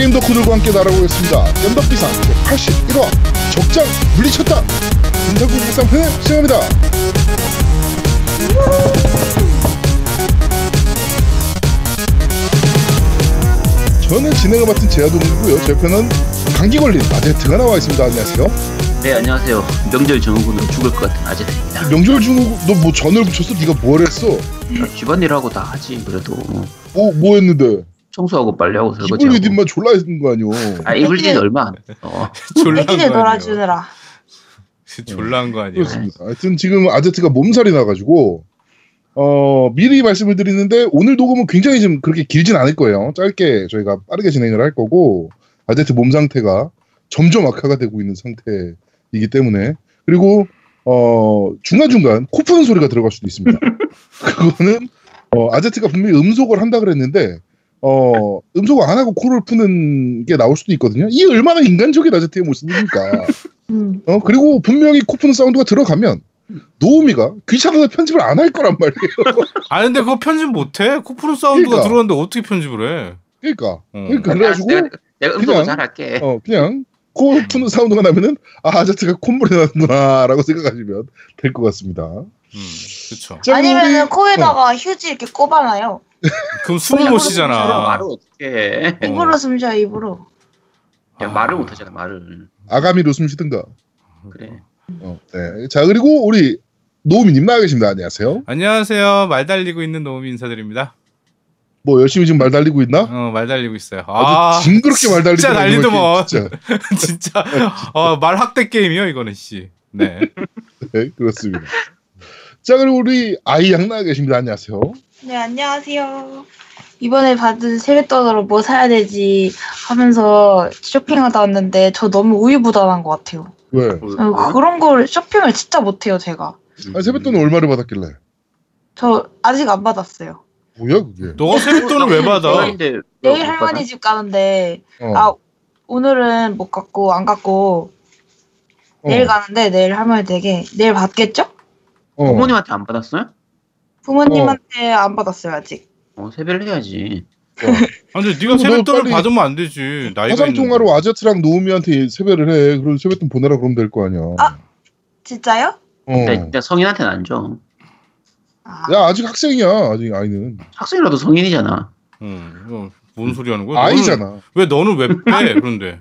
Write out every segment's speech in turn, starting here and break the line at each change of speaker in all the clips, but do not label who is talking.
게임 덕후들과 함께 날아오겠습니다. 겜덕비상 81화 적장 물리쳤다. 김덕구 비상편 시작합니다. 저는 진행을 맡은 제아동이고요. 제 편은 감기 걸린 아제트가 나와 있습니다. 안녕하세요.
네 안녕하세요. 명절 전후는 죽을 것 같은 아재입니다.
명절 중국 너뭐 전을 붙였어? 네가 뭘 했어?
집안일 하고 다 하지 그래도
뭐, 뭐 했는데?
청소하고 빨래하고
이불
설거지하고.
리듬만 졸라 했는 거 아니오?
아 이불진 얼마 안 돼. 어.
졸라한
애기들
거 아니에요?
놀아주느라.
졸라한 거 아니에요?
그렇습니다. 하여튼 지금 아제트가 몸살이 나가지고 어 미리 말씀을 드리는데 오늘 녹음은 굉장히 좀 그렇게 길진 않을 거예요. 짧게 저희가 빠르게 진행을 할 거고 아제트 몸 상태가 점점 악화가 되고 있는 상태이기 때문에 그리고 어 중간중간 코 푸는 소리가 들어갈 수도 있습니다. 그거는 어 아제트가 분명히 음속을 한다 그랬는데 어 음속을 안 하고 코를 푸는 게 나올 수도 있거든요. 이 얼마나 인간적인 아제트의 모습입니까?
음.
어 그리고 분명히 코 푸는 사운드가 들어가면 노우미가 귀찮아서 편집을 안 할 거란 말이에요.
아 근데 그거 편집 못 해? 코프로 사운드가
그러니까.
들어오는데 어떻게 편집을 해?
그러니까
어.
그러니까 그래가지고
내가,
그냥-
잘할게.
어 그냥 코 푸는 사운드가 나면은 아 아저씨가 콧물이 나는구나라고 생각하시면 될 것 같습니다.
음, 그렇죠.
자,
아니면은 코에다가 휴지 이렇게 꼽아놔요.
그럼 숨을 못 쉬잖아.
말을 어떻게 해?
어.
입으로 숨 쉬어 입으로.
야, 말을 못 하잖아 말을.
아가미로 숨 쉬든가.
그래.
어, 네. 자 그리고 우리 노우미님 나와 계십니다. 안녕하세요.
안녕하세요. 말 달리고 있는 노우미 인사드립니다.
뭐 열심히 지금 말 달리고 있나?
어, 말 달리고 있어요.
아주
아,
징그럽게 말 달리고
진짜 난리더만.
진짜.
진짜 어, 말 학대 게임이요 이거는 씨. 네.
네, 그렇습니다. 자 그리고 우리 아이 양 나와 계십니다. 안녕하세요.
네 안녕하세요. 이번에 받은 세뱃돈으로 뭐 사야 되지 하면서 쇼핑하다 왔는데 저 너무 우유부단한 것 같아요.
왜?
어, 그런 걸 쇼핑을 진짜 못해요 제가.
아니, 세뱃돈을 얼마를 받았길래?
저 아직 안 받았어요.
뭐야 그게?
너가 세뱃돈을 왜 받아?
내일
못
할머니? 집 가는데
어,
아 오늘은 못 갔고 안 갔고
어,
내일 가는데 내일 할머니 댁에 내일 받겠죠?
어.
부모님한테 안 받았어요?
부모님한테 안 받았어요 아직.
어 세배를 해야지.
아, 근데 네가
너
세뱃돈을
빨리
받으면 안 되지. 나이가
화상. 통화로 아제트랑 노우미한테 세배를 해. 그럼 세뱃돈 보내라 그러면 될 거 아니야.
아. 진짜요?
어.
근데, 근데 성인한테는 안 줘.
아,
야 아직 학생이야. 아직 아이는
학생이라도 성인이잖아.
응. 어, 뭔 소리 하는 거야? 너는-
아이잖아.
왜 너는 왜 빼? 그런데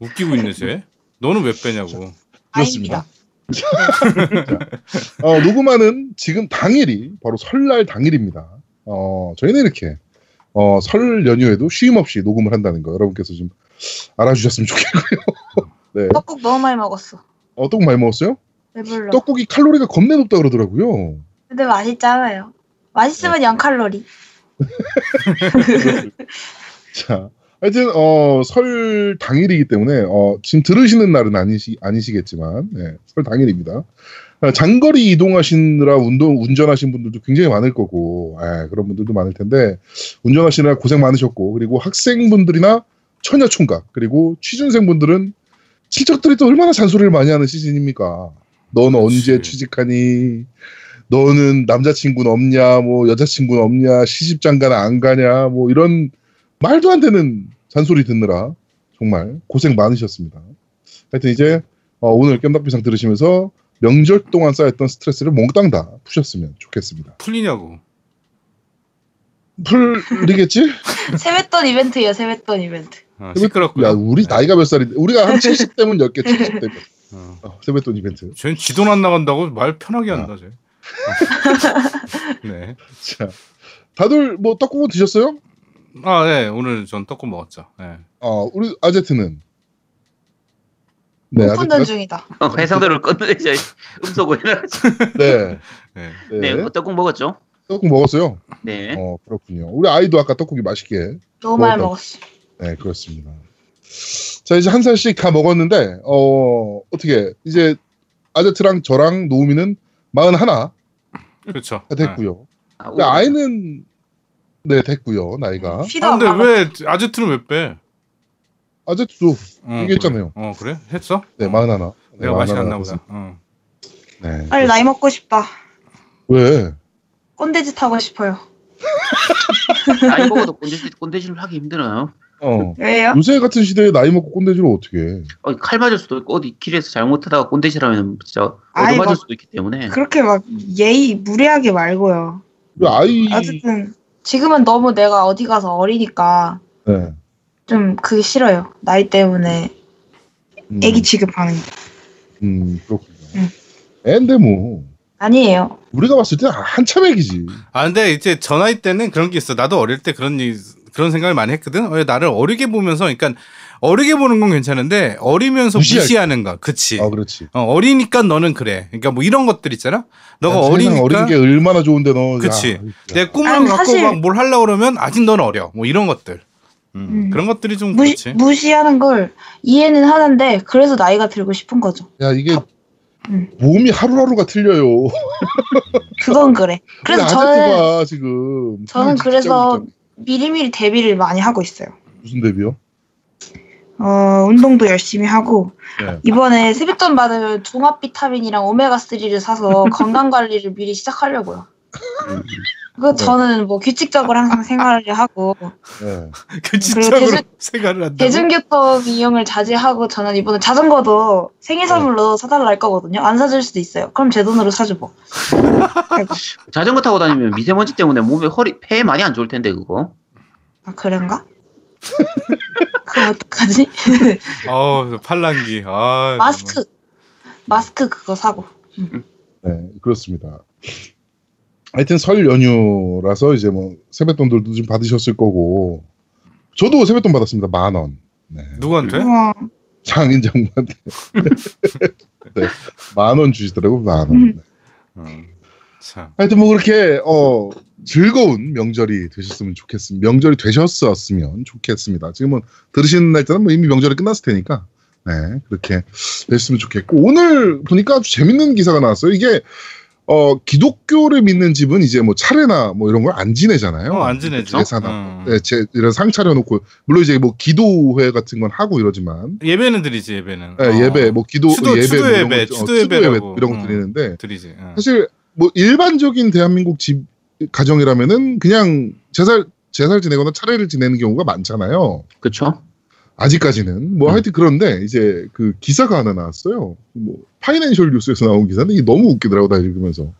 웃기고 있네 쟤. 너는 왜 빼냐고.
아닙니다.
어, 녹음하는 지금 당일이 바로 설날 당일입니다. 어, 저희는 이렇게 어, 설 연휴에도 쉼 없이 녹음을 한다는 거 여러분께서 좀 알아주셨으면 좋겠고요. 네.
떡국 너무 많이 먹었어.
어, 떡 많이 먹었어요?
배불러.
떡국이 칼로리가 겁내 높다 그러더라고요.
근데 맛있잖아요. 맛있으면 0칼로리.
자, 하여튼 어, 설 당일이기 때문에 어, 지금 들으시는 날은 아니시 아니시겠지만 네, 설 당일입니다. 어, 장거리 이동하시느라 운동 운전하신 분들도 굉장히 많을 거고 예, 그런 분들도 많을 텐데 운전하시느라 고생 많으셨고 그리고 학생분들이나 처녀 총각 그리고 취준생분들은 친척들이 또 얼마나 잔소리를 많이 하는 시즌입니까? 너는 언제. 취직하니? 너는 남자친구는 없냐? 뭐 여자친구는 없냐? 시집장가는 안 가냐? 뭐 이런 말도 안 되는 잔소리 듣느라 정말 고생 많으셨습니다. 하여튼 이제 어, 오늘 깸덕비상 들으시면서 명절 동안 쌓였던 스트레스를 몽땅 다 푸셨으면 좋겠습니다.
풀리냐고.
풀리겠지?
세뱃돈 이벤트예요. 세뱃돈 이벤트.
어, 시끄럽고요.
야, 우리
네.
나이가 몇 살인데 우리가 한 70대면 10개 70대면
어.
어, 세뱃돈 이벤트.
쟤는 지돈 안 나간다고 말 편하게
아.
한다 쟤. 네.
자, 다들 뭐 떡국은 드셨어요?
아, 네. 오늘 전 떡국 먹었죠. 네.
어, 우리 아제트는 네, 아제트가
중이다.
어, 해상도를 끊어내자 음소거 해놔야지.
네,
네.
네,
네, 떡국 먹었죠?
떡국 먹었어요.
네.
어, 그렇군요. 우리 아이도 아까 떡국이 맛있게
너무 많이
먹었다.
먹었어.
네, 그렇습니다. 자, 이제 한 살씩 다 먹었는데, 어, 어떻게, 이제, 아제트랑 저랑 노우미는 마흔 하나
그렇죠.
됐고요.
아,
근데 아이는, 네, 됐고요, 나이가.
피도
아,
안
근데. 왜 아제트는 왜 빼?
아제트도,
어,
얘기했잖아요.
그래. 어, 그래? 했어?
네,
어.
마흔 하나. 네,
내가 맛이 갔나 보다. 어.
네.
빨리 나이 먹고 싶다.
왜?
꼰대짓 하고 싶어요.
나이 먹어도 꼰대질, 꼰대질을 하기 힘들어요.
어.
왜요?
요새 같은 시대에 나이 먹고 꼰대질을 어떻게 해?
어, 칼 맞을 수도 있고 어디 길에서 잘못하다가 꼰대질하면 진짜
아이,
얻어 맞을
막-
수도 있기 때문에.
그렇게 막 예의 무례하게 말고요.
왜 아이
어쨌든 지금은 너무 내가 어디 가서 어리니까
네.
좀 그게 싫어요. 나이 때문에
음,
애기 취급하는 게.
음 그렇군요.
음.
애인데 뭐
아니에요.
우리가 봤을 때 한참 애기지.
아 근데 이제 저 나이 때는 그런 게 있어. 나도 어릴 때 그런 일- 그런 생각을 많이 했거든. 왜 나를 어리게 보면서, 그러니까 어리게 보는 건 괜찮은데 어리면서
무시할
무시하는 거, 그치?
아 그렇지.
어, 어리니까 너는 그래. 그러니까 뭐 이런 것들 있잖아. 너가 어리니까
어린 게 얼마나 좋은데 너.
그치.
야,
내 꿈을
아니,
갖고
사실-
막뭘 하려고 그러면 아직 넌 어려. 뭐 이런 것들. 음,
음.
그런 것들이 좀
무시,
그렇지.
무시하는 걸 이해는 하는데 그래서 나이가 들고 싶은 거죠.
야 이게
음.
몸이 하루하루가 틀려요.
그건 그래. 그래서 저는
아재트가 지금
저는
진짜
그래서 미리미리 대비를 많이 하고 있어요.
무슨 데뷔요?
어, 운동도 열심히 하고
네.
이번에 세뱃돈 받으면 종합 비타민이랑 오메가 3를 사서 건강 관리를 미리 시작하려고요.
음.
그
네.
저는 뭐 규칙적으로 항상 생활을 하고
네.
규칙적으로
대중-
생활을 한다고.
대중교통 이용을 자제하고 저는 이번에 자전거도 생일 선물로 사달라 할 거거든요. 안 사줄 수도 있어요. 그럼 제 돈으로 사주고. 아이고,
자전거 타고 다니면 미세먼지 때문에 몸에 허리 폐에 많이 안 좋을 텐데 그거.
아 그런가? 그럼 어떡하지?
어우, 팔랑기. 아,
마스크 마스크 그거 사고.
네, 그렇습니다. 하여튼 설 연휴라서 이제 뭐 세뱃돈들도 좀 받으셨을 거고 저도 세뱃돈 받았습니다. 만 원. 네.
누구한테?
장인 장모한테 네, 만원 주시더라고 만 원.
음.
네.
어, 참.
하여튼 뭐 그렇게 어 즐거운 명절이 되셨으면 좋겠습니다. 명절이 되셨었으면 좋겠습니다. 지금은 들으시는 날짜는 뭐 이미 명절이 끝났을 테니까 네 그렇게 됐으면 좋겠고 오늘 보니까 아주 재밌는 기사가 나왔어요. 이게 어 기독교를 믿는 집은 이제 뭐 차례나 뭐 이런 걸 안 지내잖아요.
어, 안 지내지.
제사나
어.
네, 제, 이런 상 차려놓고 물론 이제 뭐 기도회 같은 건 하고 이러지만
예배는 드리지, 예배는.
네,
어.
예배 뭐 기도
추도-
예배
추도
뭐
예배,
거, 어,
추도
추도 예배. 이런 거
음.
드리는데
드리지. 어.
사실 뭐 일반적인 대한민국 집 가정이라면은 그냥 제살 제살 지내거나 차례를 지내는 경우가 많잖아요.
그쵸?
아직까지는 뭐
음.
하여튼 그런데 이제 그 기사가 하나 나왔어요. 뭐 파이낸셜 뉴스에서 나온 기사인데 이게 너무 웃기더라고 다 읽으면서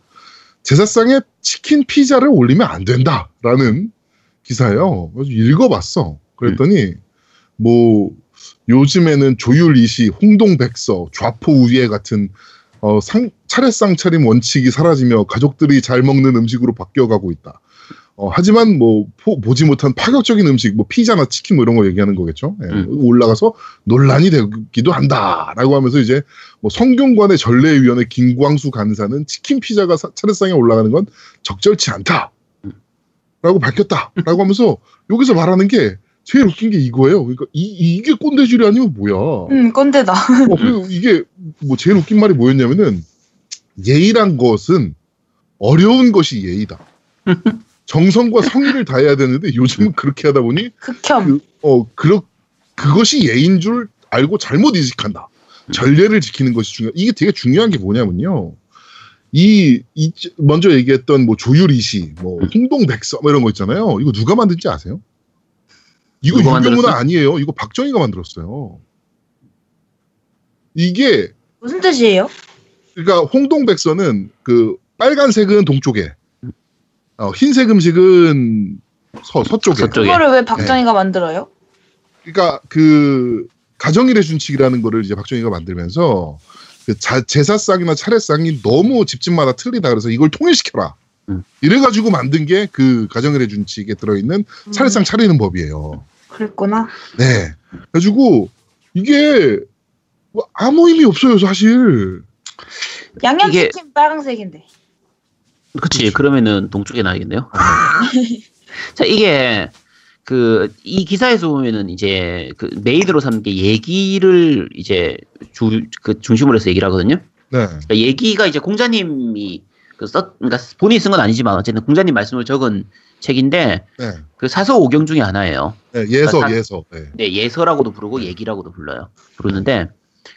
제사상에 치킨 피자를 올리면 안 된다라는 기사예요. 그래서 읽어봤어. 그랬더니 뭐 요즘에는 조율이시, 홍동백서, 좌포우예 같은 어, 상, 차례상 차림 원칙이 사라지며 가족들이 잘 먹는 음식으로 바뀌어가고 있다. 어, 하지만 뭐 포- 보지 못한 파격적인 음식, 뭐 피자나 치킨 뭐 이런 거 얘기하는 거겠죠. 예,
음.
올라가서 논란이 되기도 한다라고 하면서 이제 뭐 성균관의 전례위원회 김광수 간사는 치킨 피자가 사- 차례상에 올라가는 건 적절치 않다. 라고 밝혔다라고 하면서 여기서 말하는 게 제일 웃긴 게 이거예요. 그러니까 이, 이게 꼰대질이 아니면 뭐야?
음 꼰대다.
어, 그리고 이게 뭐 제일 웃긴 말이 뭐였냐면은 예의란 것은 어려운 것이 예의다. 정성과 성의를 다해야 되는데 요즘은 그렇게 하다 보니
극혐.
그, 어 그러 그것이 예인 줄 알고 잘못 인식한다. 전례를 지키는 것이 중요. 이게 되게 중요한 게 뭐냐면요. 이, 이 먼저 얘기했던 뭐 조율이시, 뭐 홍동백서 뭐 이런 거 있잖아요. 이거 누가 만든지 아세요? 이거
만들었어?
아니에요. 이거 박정희가 만들었어요. 이게
무슨 뜻이에요?
그러니까 홍동백서는 그 빨간색은 동쪽에, 어, 흰색 음식은 서 서쪽에.
서쪽에.
그거를 왜 박정희가 만들어요?
그러니까 그 가정일의 준칙이라는 거를 이제 박정희가 만들면서 그 자- 제사상이나 차례상이 너무 집집마다 틀리다 그래서 이걸 통일시켜라.
음.
이래가지고 만든 게 그 가정일의 준칙에 들어있는 차례상 차리는 법이에요.
그랬구나.
네. 그래가지고 이게 뭐 아무 의미 없어요 사실.
양념치킨 빨강색인데.
그치. 그러면은 동쪽에 놔야겠네요. 자, 이게, 그, 이 기사에서 보면은 이제, 그, 메인으로 삼는 게 예기를 이제, 주, 그, 중심으로 해서 얘기를 하거든요.
네.
그러니까 예기가 이제 공자님이, 그, 썼, 그러니까 본인이 쓴 건 아니지만, 어쨌든 공자님 말씀을 적은 책인데,
네.
그 사서 오경 중에 하나예요.
네, 예서
다-
예서. 네.
네, 예서라고도 부르고 예기라고도 불러요. 부르는데,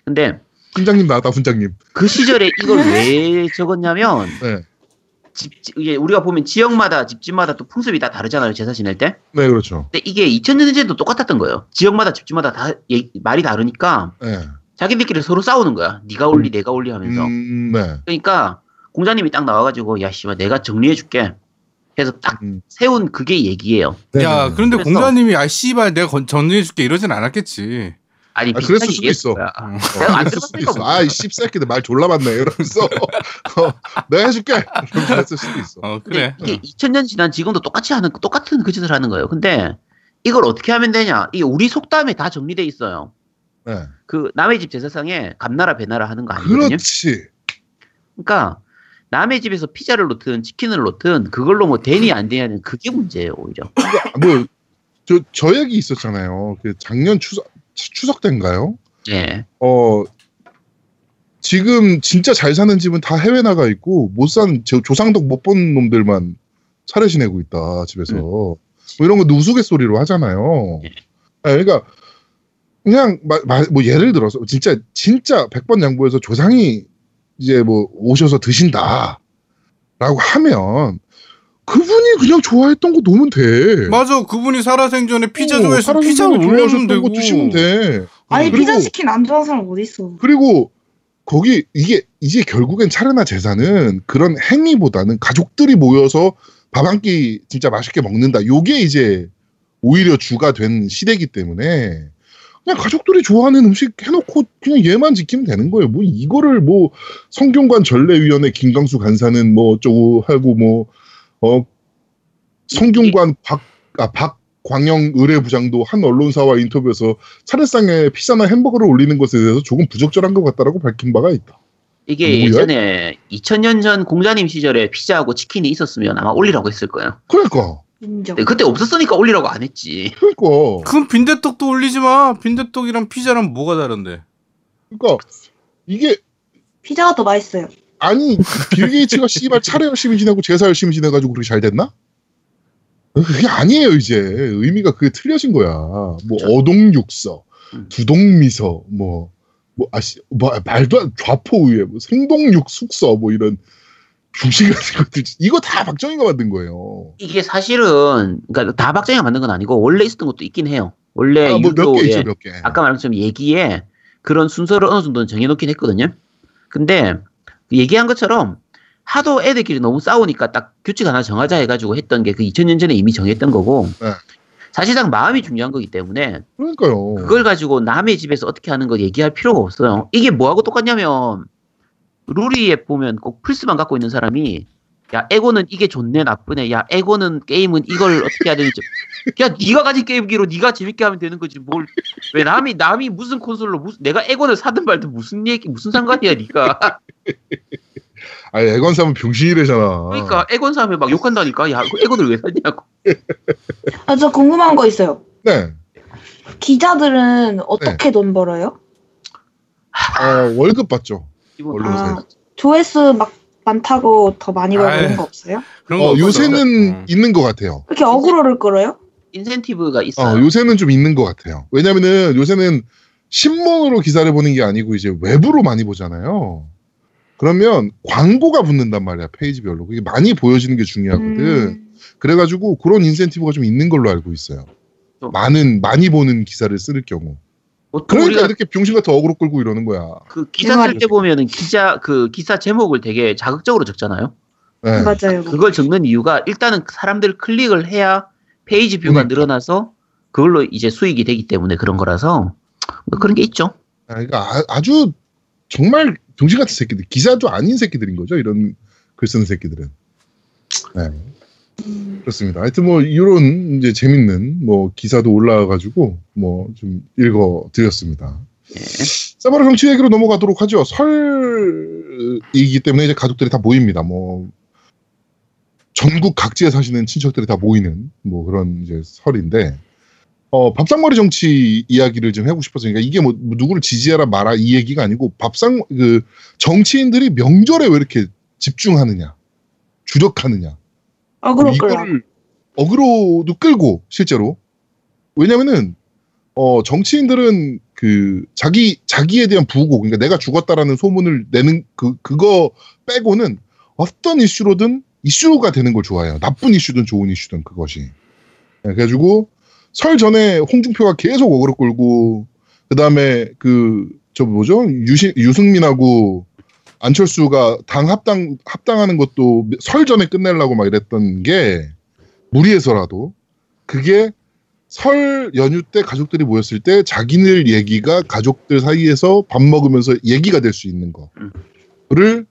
근데
훈장님 나왔다 훈장님.
그 시절에 이걸 왜 적었냐면,
네.
집, 집- 이게 우리가 보면 지역마다 집집마다 또 풍습이 다 다르잖아요 제사 지낼 때.
네, 그렇죠.
근데 이게 2000년 전에도 똑같았던 거예요. 지역마다 집집마다 다 예- 말이 다르니까
네.
자기들끼리 서로 싸우는 거야. 네가 올리 내가 올리 하면서.
음, 네.
그러니까 공자님이 딱 나와가지고 야 씨발 내가 정리해줄게. 해서 딱
음.
세운 그게 얘기예요.
네,
야,
네.
그런데
그래서-
공자님이 아 씨발 내가 건- 정리해줄게 이러진 않았겠지.
아니
아, 그랬을 수도 있어.
거야.
어.
내가 안
그랬을 수도 있어. 아, 이 씹새끼들 말 졸라 많네. 이러면서 어, 내가 해줄게. 이러면서 했을 수도 있어.
어, 그래.
이게 2000년 지난 지금도 똑같이 하는 똑같은 그 짓을 하는 거예요. 근데 이걸 어떻게 하면 되냐? 이게 우리 속담에 다 정리돼 있어요.
네.
그 남의 집 제사상에 감나라 배나라 하는 거 아니거든요.
그렇지.
그러니까 남의 집에서 피자를 놓든 치킨을 놓든 그걸로 뭐 되니 안 되냐는 그게 문제예요 오히려.
뭐, 저, 저 얘기 있었잖아요. 그 작년 추석, 추석 때인가요?
예.
어, 지금 진짜 잘 사는 집은 다 해외 나가 있고, 못 산, 저 조상덕 못 본 놈들만 차례 지내고 있다, 집에서.
음.
뭐 이런 거 우스갯소리로 하잖아요.
예.
네, 그러니까, 그냥, 마- 마- 뭐, 예를 들어서, 진짜, 진짜 100번 양보해서 조상이 이제 뭐, 오셔서 드신다. 라고 하면, 그분이 그냥 좋아했던 거 놓으면 돼.
맞아, 그분이 살아생전에 피자
어,
좋아해서
사람
피자
생각에
올려주면
좋아하셨던
되고.
거 드시면 돼.
아니 피자 치킨 안 좋아하는 사람 어디 있어?
그리고 거기 이게 이제 결국엔 차례나 제사는 그런 행위보다는 가족들이 모여서 밥 한 끼 진짜 맛있게 먹는다. 요게 이제 오히려 주가 된 시대이기 때문에 그냥 가족들이 좋아하는 음식 해놓고 그냥 얘만 지키면 되는 거예요. 뭐 이거를 뭐 성균관 전례위원회 김강수 간사는 뭐 어쩌고 하고 뭐 어 성균관 박, 아, 박 광영 의뢰부장도 한 언론사와 인터뷰에서 차례상에 피자나 햄버거를 올리는 것에 대해서 조금 부적절한 것 같다라고 밝힌 바가 있다.
이게
뭐야?
예전에 2000년 전 공자님 시절에 피자하고 치킨이 있었으면 아마 올리라고 했을 거예요.
그러니까,
인정.
근데 그때 없었으니까 올리라고 안 했지.
그러니까,
그럼 빈대떡도 올리지 마. 빈대떡이랑 피자랑 뭐가 다른데?
그러니까 이게
피자가 더 맛있어요.
아니 빌 게이츠가 씨발 차례 열심히 지내고 제사 열심히 지내가지고 그렇게 잘 됐나? 그게 아니에요 이제 의미가 그게 틀려진 거야. 뭐
그렇죠.
어동육서,
음.
두동미서, 뭐. 뭐, 아씨, 뭐, 말도 안, 좌포 의회, 뭐, 생동육 숙서, 뭐, 이런, 중식 같은 것들, 이거 다 박정희가 만든 거예요.
이게 사실은 그러니까 다 박정희가 만든 건 아니고 원래 있었던 것도 있긴 해요. 원래
아, 뭐, 몇개
유도에
있죠, 몇 개.
아까 말한 것처럼 얘기에 그런 순서를 어느 정도는 정해놓긴 했거든요. 근데 그 얘기한 것처럼 하도 애들끼리 너무 싸우니까 딱 규칙 하나 정하자 해가지고 했던 게 그 2000년 전에 이미 정했던 거고
네.
사실상 마음이 중요한 거기 때문에
그러니까요.
그걸 가지고 남의 집에서 어떻게 하는 거 얘기할 필요가 없어요. 이게 뭐하고 똑같냐면 루리에 보면 꼭 플스만 갖고 있는 사람이 야 에고는 이게 좋네 나쁘네 야 에고는 게임은 이걸 어떻게 해야 되는지 야 네가 가진 게임기로 네가 재밌게 하면 되는 거지 뭘 왜 남이 남이 무슨 콘솔로 무슨 내가 에고를 사든 말든 무슨 얘기 무슨 상관이야 네가
아니, 애건 사면 병신이래잖아.
그러니까 에곤 사면 막 욕한다니까 야그 에고를 왜 샀냐고
아, 저 궁금한 거 있어요.
네.
기자들은 어떻게 돈 벌어요?
어, 월급 받죠.
아. 조회수 막 많다고 더 많이 벌고. 그런 거 없어요?
그런 거
어. 요새는
음.
있는 것 같아요.
이렇게 어그로를 끌어요?
인센티브가
어,
있어요.
요새는 좀 있는 것 같아요. 왜냐면은 요새는 신문으로 기사를 보는 게 아니고 이제 외부로 많이 보잖아요. 그러면 광고가 붙는단 말이야, 페이지별로. 그게 많이 보여지는 게 중요하거든.
음,
그래가지고 그런 인센티브가 좀 있는 걸로 알고 있어요.
좀.
많은, 많이 보는 기사를 쓸 경우. 그러니까 이렇게 병신 같은 어그로 끌고 이러는 거야.
그 기사 쓸 때 보면은 기자 그 기사 제목을 되게 자극적으로 적잖아요.
네.
맞아요.
그걸 적는 이유가 일단은 사람들 클릭을 해야 page view가
그러니까.
늘어나서 그걸로 이제 수익이 되기 때문에 그런 거라서 뭐 그런 게 있죠.
아, 그러니까 아, 주 정말 병신 같은 새끼들, 기사도 아닌 새끼들인 거죠. 이런 글 쓰는 새끼들은. 네.
음,
그렇습니다. 하여튼 뭐 이런 이제 재밌는 뭐 기사도 올라와가지고 뭐 좀 읽어 드렸습니다.
예.
사바라 정치 얘기로 넘어가도록 하죠. 설이기 때문에 이제 가족들이 다 모입니다. 뭐 전국 각지에 사시는 친척들이 다 모이는 뭐 그런 이제 설인데 어 밥상머리 정치 이야기를 좀 해보고 싶어서 그러니까 이게 뭐 누구를 지지하라 마라 이 얘기가 아니고 밥상 그 정치인들이 명절에 왜 이렇게 집중하느냐 주력하느냐
어그로.
이거를 어그로도 끌고 실제로 왜냐면은 어 정치인들은 그 자기 자기에 대한 부고 그러니까 내가 죽었다라는 소문을 내는 그 그거 빼고는 어떤 이슈로든 이슈가 되는 걸 좋아해요. 나쁜 이슈든 좋은 이슈든 그것이. 네, 그래가지고 설 전에 홍준표가 계속 어그로 끌고 그 다음에 그 저 뭐죠 유시, 유승민하고 안철수가 당 합당 합당하는 것도 설 전에 끝내려고 막 이랬던 게 무리해서라도 그게 설 연휴 때 가족들이 모였을 때 자기들 얘기가 가족들 사이에서 밥 먹으면서 얘기가 될 수 있는
음.
거를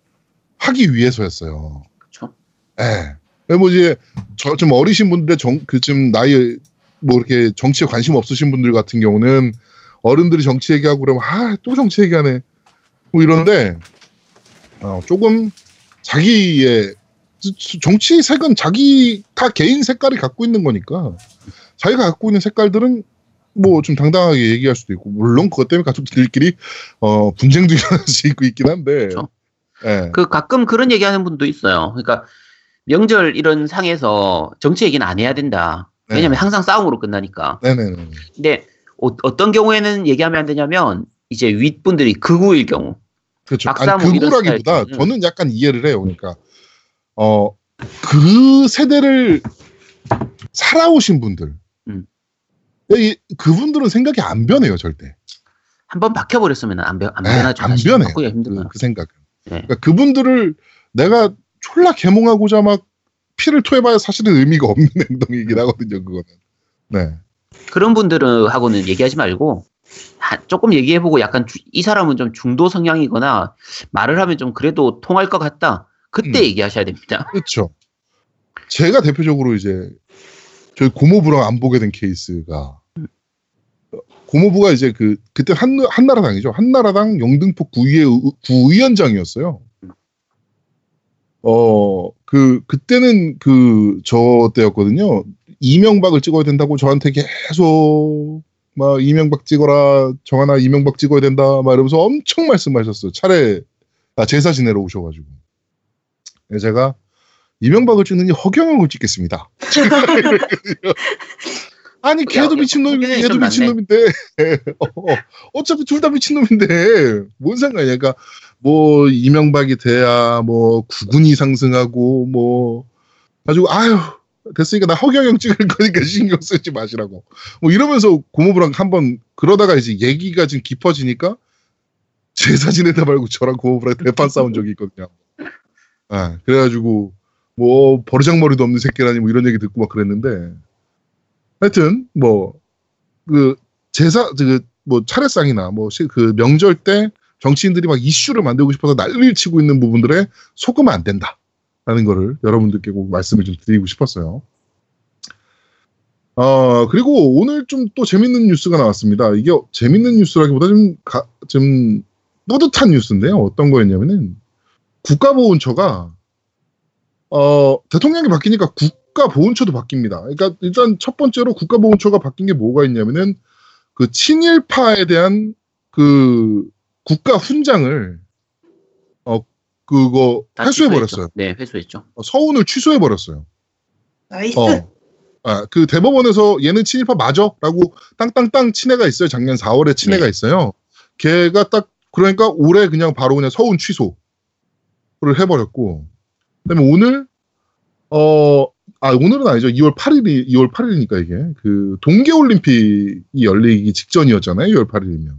하기 위해서였어요.
그렇죠.
예. 뭐 이제 저 좀 어리신 분들 정 그쯤 나이 뭐 이렇게 정치에 관심 없으신 분들 같은 경우는 어른들이 정치 얘기하고 그러면 아 또 정치 얘기하네 뭐 이런데 어, 조금 자기의 정치 색은 자기 다 개인 색깔이 갖고 있는 거니까 자기가 갖고 있는 색깔들은 뭐 좀 당당하게 얘기할 수도 있고 물론 그것 때문에 가족들끼리 어 분쟁도 일어날 수 있고 있긴 한데
그렇죠.
예.
그 가끔 그런 얘기하는 분도 있어요. 그러니까 명절 이런 상에서 정치 얘기는 안 해야 된다. 왜냐면
네.
항상 싸움으로 끝나니까.
네네네
근데 어, 떤 경우에는 얘기하면 안 되냐면 이제 윗분들이 극우일 경우.
그렇죠. 아니,
스타일.
저는 약간 이해를 해요. 그러니까 어 그 세대를 살아오신 분들,
음.
이, 그분들은 생각이 안 변해요 절대.
한번 박혀버렸으면 안, 변, 안
에,
변하죠.
안. 변해. 그. 그 생각은.
네.
그러니까 그분들을 내가 졸라 개몽하고자 막 피를 토해봐야 사실은 의미가 없는 행동이긴 하거든요. 그거는. 네.
그런 분들은 하고는 얘기하지 말고 하- 조금 얘기해보고 약간 주- 이 사람은 좀 중도 성향이거나 말을 하면 좀 그래도 통할 것 같다. 그때
음.
얘기하셔야 됩니다.
그렇죠. 제가 대표적으로 이제 저희 고모부랑 안 보게 된 케이스가 고모부가 이제 그 그때 한 한나라당이죠. 한나라당 영등포 구의회 의- 구의원장이었어요. 어 그 그때는 그 저 때였거든요. 이명박을 찍어야 된다고 저한테 계속 막 이명박 찍어라 정하나 이명박 찍어야 된다 막 이러면서 엄청 말씀하셨어요. 차례 아, 제사 지내러 오셔가지고 네, 제가 이명박을 찍느니 허경영을 찍겠습니다. 아니 걔도
야,
미친놈인데 얘도. 미친놈인데 어, 차피 둘 다 미친놈인데 뭔 상관이야 그러니까 뭐 이명박이 돼야 뭐 구군이 상승하고 뭐 가지고 아유 됐으니까 나 허경영 찍을 거니까 신경 쓰지 마시라고 뭐 이러면서 고모부랑 한번 그러다가 이제 얘기가 좀 깊어지니까 제사 지내다 말고 저랑 고모부랑 대판 싸운 적이 있거든요. 아 그래가지고 뭐 버르장머리도 없는 새끼라니 뭐 이런 얘기 듣고 막 그랬는데 하여튼 뭐 그 제사 그 뭐 차례상이나 뭐 그 명절 때 정치인들이 막 이슈를 만들고 싶어서 난리를 치고 있는 부분들에 속으면 안 된다 라는 거를 여러분들께 꼭 말씀을 좀 드리고 싶었어요. 어 그리고 오늘 좀 또 재밌는 뉴스가 나왔습니다. 이게 재밌는 뉴스라기보다 좀, 가, 좀 뿌듯한 뉴스인데요. 어떤 거였냐면은 국가보훈처가 어 대통령이 바뀌니까 국가보훈처도 바뀝니다. 그러니까 일단 첫 번째로 국가보훈처가 바뀐 게 뭐가 있냐면은 그 친일파에 대한 그 국가 훈장을 어 그거
다
회수해
취소했죠.
버렸어요.
네, 회수했죠.
서훈을 취소해 버렸어요.
나이스.
어. 아, 그 대법원에서 얘는 친일파 맞아라고 땅땅땅 판례가 있어요. 작년 4월에 판례가
네.
있어요. 걔가 딱 그러니까 올해 그냥 바로 그냥 서훈 취소를 해버렸고 그다음에 오늘 어 아 오늘은 아니죠. 2월 8일이 2월 8일이니까 이게 그 동계올림픽이 열리기 직전이었잖아요. 2월 8일이면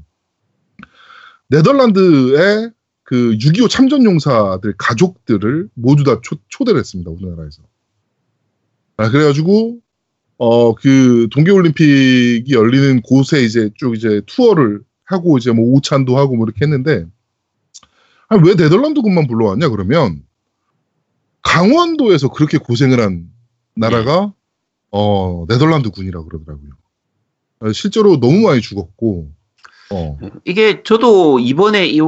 네덜란드의 그 6.25 참전용사들 가족들을 모두 다 초, 초대를 했습니다. 우리나라에서. 아, 그래가지고, 어, 그, 동계올림픽이 열리는 곳에 이제 쭉 이제 투어를 하고 이제 뭐 오찬도 하고 뭐 이렇게 했는데, 아니, 왜 네덜란드 군만 불러왔냐, 그러면, 강원도에서 그렇게 고생을 한 나라가, 어, 네덜란드 군이라고 그러더라고요. 아, 실제로 너무 많이 죽었고, 어,
이게 저도 이번에 이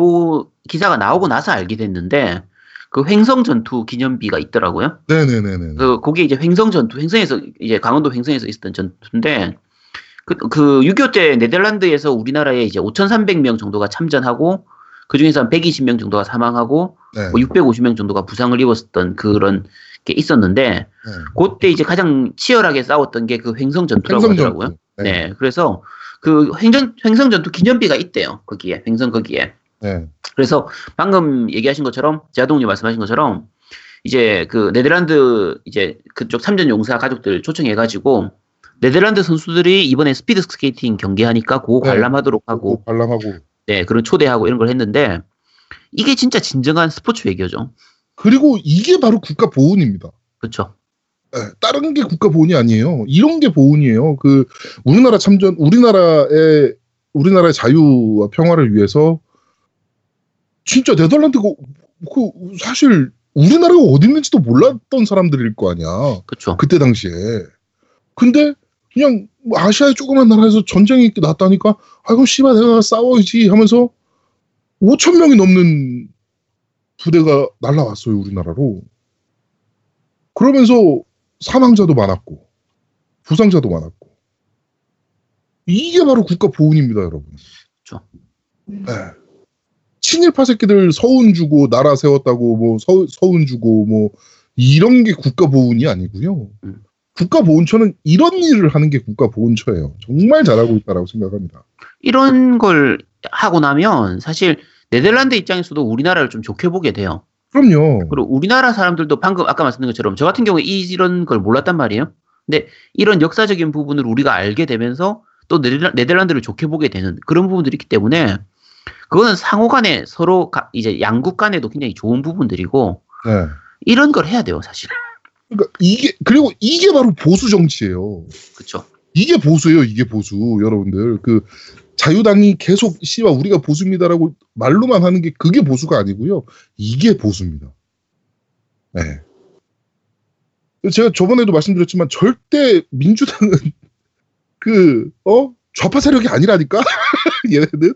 기사가 나오고 나서 알게 됐는데 그 횡성 전투 기념비가 있더라고요.
네네네네.
그 거기 이제 횡성 전투, 횡성에서 이제 강원도 횡성에서 있었던 전투인데 그, 그6.25때 네덜란드에서 우리나라에 이제 5,300명 정도가 참전하고 그 중에서 한 120명 정도가 사망하고
네.
뭐 650명 정도가 부상을 입었던 그런 게 있었는데
네.
그때 이제 가장 치열하게 싸웠던 게 그 횡성 전투라고
횡성
하더라고요.
전투.
네. 그래서 그 횡성, 횡성 전투 기념비가 있대요. 거기에 횡성 거기에.
네.
그래서 방금 얘기하신 것처럼 제아동님 말씀하신 것처럼 이제 그 네덜란드 이제 그쪽 참전 용사 가족들 초청해가지고 네덜란드 선수들이 이번에 스피드 스케이팅 경기하니까 그거
네.
관람하도록 하고
관람하고
네 그런 초대하고 이런 걸 했는데 이게 진짜 진정한 스포츠 외교죠.
그리고 이게 바로 국가 보훈입니다.
그렇죠.
예, 다른 게 국가 보훈이 아니에요. 이런 게 보훈이에요. 그 우리나라 참전 우리나라의 우리나라의 자유와 평화를 위해서 진짜 네덜란드가 그 사실 우리나라가 어디 있는지도 몰랐던 사람들일 거 아니야.
그렇죠.
그때 당시에. 근데 그냥 뭐 아시아의 조그만 나라에서 전쟁이 났다니까 아이고 씨발 내가 싸워야지 하면서 5천 명이 넘는 부대가 날라왔어요 우리나라로. 그러면서 사망자도 많았고 부상자도 많았고 이게 바로 국가 보훈입니다 여러분.
그렇죠.
음.
네. 친일파 새끼들 서운 주고 나라 세웠다고 뭐 서, 서운 주고 뭐 이런 게 국가 보훈이 아니고요.
음.
국가 보훈처는 이런 일을 하는 게 국가 보훈처예요. 정말 잘하고 있다라고 생각합니다.
이런 걸 하고 나면 사실 네덜란드 입장에서도 우리나라를 좀 좋게 보게 돼요.
그럼요.
그리고 우리나라 사람들도 방금 아까 말씀드린 것처럼 저 같은 경우에 이- 이런 걸 몰랐단 말이에요. 근데 이런 역사적인 부분을 우리가 알게 되면서 또 네덜- 네덜란드를 좋게 보게 되는 그런 부분들이 있기 때문에 그거는 상호 간에 서로 가- 이제 양국 간에도 굉장히 좋은 부분들이고
네.
이런 걸 해야 돼요, 사실.
그러니까 이게 그리고 이게 바로 보수 정치예요.
그렇죠.
이게 보수예요. 이게 보수. 여러분들 그 자유당이 계속 씨발 우리가 보수입니다라고 말로만 하는 게 그게 보수가 아니고요. 이게 보수입니다. 네. 제가 저번에도 말씀드렸지만 절대 민주당은 그 어 좌파 세력이 아니라니까 얘네들.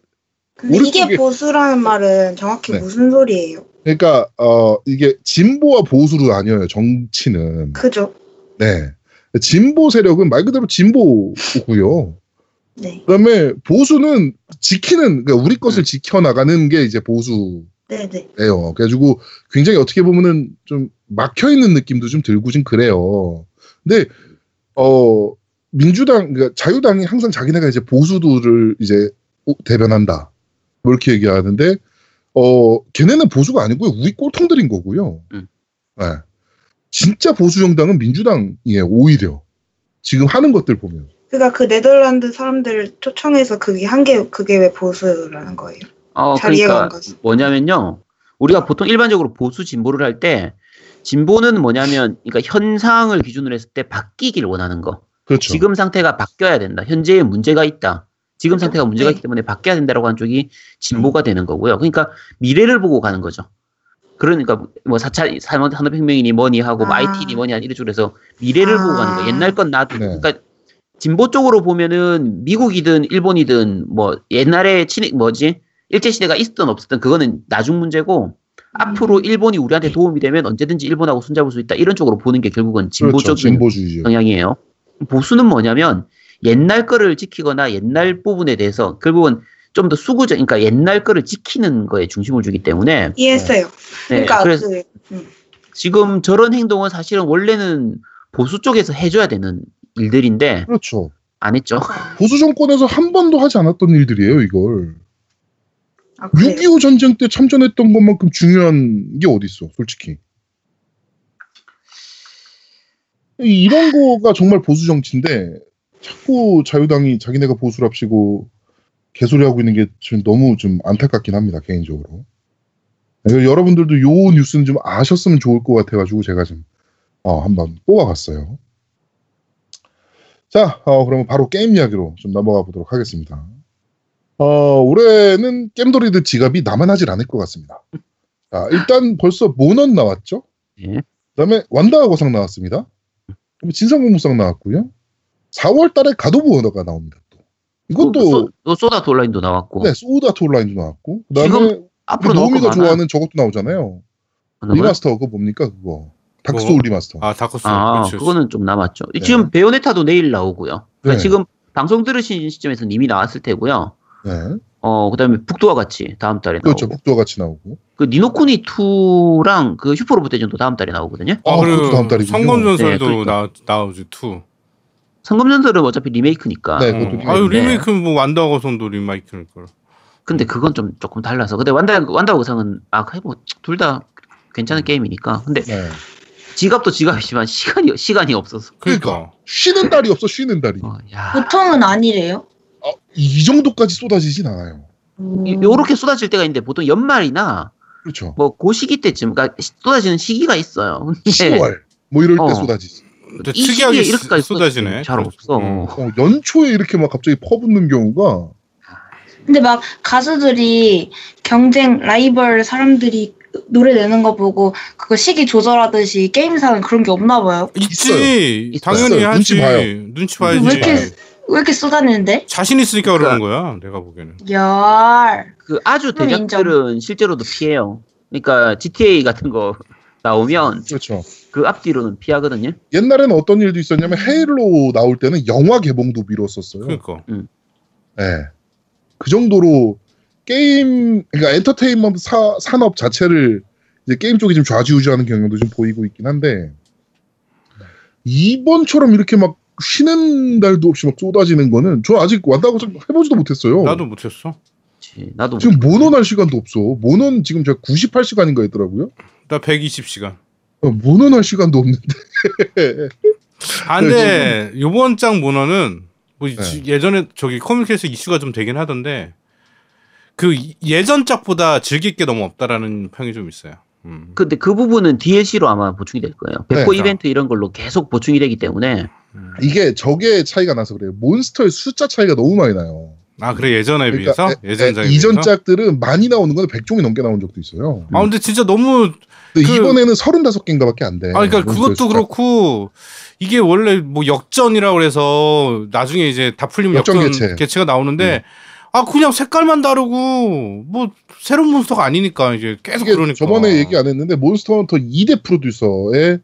근데
오른쪽에-
이게 보수라는 말은 정확히
네.
무슨 소리예요?
그러니까 어 이게 진보와 보수로 나뉘어요. 정치는.
그죠?
네. 진보 세력은 말 그대로 진보고요.
네.
그다음에 보수는 지키는 그러니까 우리 것을 지켜 나가는 게 이제 보수 예요.
네네.
그래가지고 굉장히 어떻게 보면은 좀 막혀 있는 느낌도 좀 들고 좀 그래요. 근데 어 민주당 그러니까 자유당이 항상 자기네가 이제 보수들을 이제 대변한다 뭐 이렇게 얘기하는데 어 걔네는 보수가 아니고요 우리 꼴통들인 거고요.
음.
네. 진짜 보수 정당은 민주당이에요 오히려 지금 하는 것들 보면.
그러니까 그 네덜란드 사람들을 초청해서 그게 한 게 그게 왜 보수라는 거예요?
어, 그러니까. 뭐냐면요. 우리가 보통 일반적으로 보수 진보를 할 때 진보는 뭐냐면 그러니까 현상을 기준으로 했을 때 바뀌길 원하는 거.
그렇죠.
지금 상태가 바뀌어야 된다. 현재에 문제가 있다. 지금
그죠?
상태가 문제가
네.
있기 때문에 바뀌어야 된다라고 하는 쪽이 진보가 되는 거고요. 그러니까 미래를 보고 가는 거죠. 그러니까 뭐 4차 산업- 산업혁명이니 뭐니 하고 뭐
아.
IT니 뭐니 하니 이런 쪽으로 해서 미래를
아.
보고 가는 거. 옛날 건 놔두고.
네.
그러니까 진보 쪽으로 보면은 미국이든 일본이든 뭐 옛날에 친 뭐지 일제 시대가 있었든 없었든 그거는 나중 문제고 앞으로 일본이 우리한테 도움이 되면 언제든지 일본하고 손잡을 수 있다 이런 쪽으로 보는 게 결국은
그렇죠.
진보적인
진보주의죠.
성향이에요. 보수는 뭐냐면 옛날 거를 지키거나 옛날 부분에 대해서 결국은 좀 더 수구적, 그러니까 옛날 거를 지키는 거에 중심을 주기 때문에
이해했어요.
네,
그러니까
그래서
그, 음.
지금 저런 행동은 사실은 원래는 보수 쪽에서 해줘야 되는 일들인데
그렇죠.
안 했죠.
보수 정권에서 한 번도 하지 않았던 일들이에요, 이걸.
아, 그래요?
6.25 전쟁 때 참전했던 것만큼 중요한 게 어딨어, 솔직히. 이- 이런 거가 정말 보수 정치인데, 자꾸 자유당이 자기네가 보수랍시고 개소리하고 있는 게좀 너무 좀 안타깝긴 합니다, 개인적으로. 여러분들도 요 뉴스는 좀 아셨으면 좋을 것 같아가지고 제가 좀, 어, 한번 뽑아봤어요. 자, 어, 그러면 바로 게임 이야기로 좀 넘어가 보도록 하겠습니다. 어, 올해는 겜돌이들 지갑이 남아나질 않을 것 같습니다. 자, 일단 벌써 몬헌 나왔죠?
예.
그 다음에 완다와 거상 나왔습니다. 그리고 진삼국무쌍 나왔고요. 4월 달에 God of War가 나옵니다. 또. 이것도,
또 소, 또 Sword Art Online도 나왔고
네, Sword Art Online도 나왔고. 그 다음에
지금 앞으로
노미가. 좋아하는 저것도 나오잖아요. remaster, 그거 뭡니까, 그거? Dark Souls
뭐?
remaster.
아 Dark Souls
아,
그렇죠.
그거는 좀 남았죠.
네.
지금 Bayonetta도 내일 나오고요. 그러니까
네.
지금 방송 들으신 시점에서 이미 나왔을 테고요.
네.
어, 그다음에 북두와 같이 다음 달에
그렇죠.
나오고.
북두와 같이 나오고.
그 니노쿠니 2랑 그 슈퍼로봇 대전도 다음 달에 나오거든요.
아,
아,
그리고
다음 달이군요.
성검 전설도
네, 그러니까.
나 나오지 투.
성검전설은 어차피 리메이크니까.
네,
어.
그것도
아유
리메이크.
리메이크 뭐 완다와 거상도 리메이크일 걸.
근데 그건 좀 조금 달라서. 근데 완다 완다와 거상은 아, 뭐둘 다 괜찮은 게임이니까. 근데
네.
지갑도 지갑이지만 시간이 시간이 없어서.
그러니까.
쉬는 달이 없어 쉬는 달이.
어, 야.
보통은 아니래요.
아, 이 정도까지 쏟아지진 않아요.
이- 요렇게 쏟아질 때가 있는데 보통 연말이나
그렇죠.
뭐그 시기 때쯤 그러니까 쏟아지는 시기가 있어요. 근데
10월 뭐 이럴 때
어.
쏟아지지.
특이하게
시기에 이렇게까지
쏟아지네.
잘 없어.
음.
어, 연초에 이렇게 막 갑자기 퍼붓는 경우가
근데 막 가수들이 경쟁 라이벌 사람들이 노래 내는 거 보고 그거 시기 조절하듯이 게임사는 그런 게 없나 봐요.
있지.
있어요.
당연히
있어요.
하지.
눈치 봐요.
눈치
왜
봐야지.
이렇게 왜 이렇게 쏟아내는데?
자신 있으니까 그러는 거야. 내가 보기에는.
열.
그 아주 대작들은 실제로도 피해요. 그러니까 GTA 같은 거 나오면
그렇죠.
그 앞뒤로는 피하거든요.
옛날에는 어떤 일도 있었냐면 헤일로 나올 때는 영화 개봉도 미뤘었어요.
그러니까.
네. 그 정도로 게임 그러니까 엔터테인먼트 사, 산업 자체를 이제 게임 쪽이 좀 좌지우지하는 경향도 좀 보이고 있긴 한데 이번처럼 이렇게 막 쉬는 달도 없이 막 쏟아지는 거는 저 아직 왔다고 좀 해보지도 못했어요.
나도 못했어.
그치. 나도
지금 모논 할 시간도 없어. 모논 지금 제가 98시간인가 했더라고요.
나 120시간.
어, 모논할 시간도 없는데.
아, 근데 요번 장 문어는 뭐
네.
지- 예전에 저기 커뮤니케이션 이슈가 좀 되긴 하던데 그 이- 예전 짝보다 즐길 게 너무 없다라는 평이 좀 있어요. 음.
근데 그 부분은 DLC로 아마 보충이 될 거예요. 백호
네.
이벤트 이런 걸로 계속 보충이 되기 때문에
음.
이게 적의 차이가 나서 그래요. 몬스터의 숫자 차이가 너무 많이 나요.
아 그래 예전에 비해서
에-
예전
에-
장에
이전
비해서?
짝들은 많이 나오는 건 100종이 넘게 나온 적도 있어요.
아 근데 진짜 너무
근데
그-
이번에는 35개인가 밖에 안 돼.
아 그러니까 그것도. 그렇고 이게 원래 뭐 역전이라고 그래서 나중에 이제 다 풀리면
역전
역전,
개체.
개체. 가 나오는데 아 그냥 색깔만 다르고 뭐 새로운 몬스터가 아니니까 이제 계속 그러니까
저번에 얘기 안 했는데 몬스터 헌터 2대 프로듀서의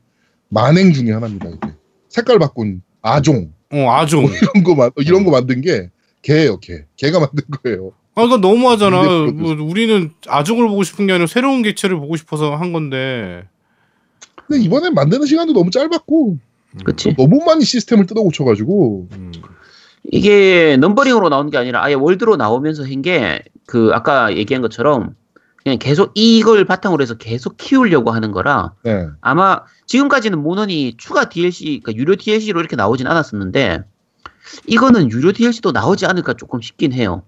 만행 중에 하나입니다. 이게. 색깔 바꾼 아종
어 아종
이런 거 만, 이런 거 만든 게 걔예요, 걔. 걔가 만든 거예요.
아, 그러니까 너무하잖아. 뭐, 우리는 아종을 보고 싶은 게 아니라 새로운 개체를 보고 싶어서 한 건데.
근데 이번에 만드는 시간도 너무 짧았고
그치
너무 많이 시스템을 뜯어 고쳐가지고
음.
이게 넘버링으로 나오는 게 아니라 아예 월드로 나오면서 한 게 그 아까 얘기한 것처럼 그냥 계속 이걸 바탕으로 해서 계속 키우려고 하는 거라
네.
아마 지금까지는 모넌이 추가 DLC, 그러니까 유료 DLC로 이렇게 나오진 않았었는데 이거는 유료 DLC도 나오지 않을까 조금 싶긴 해요.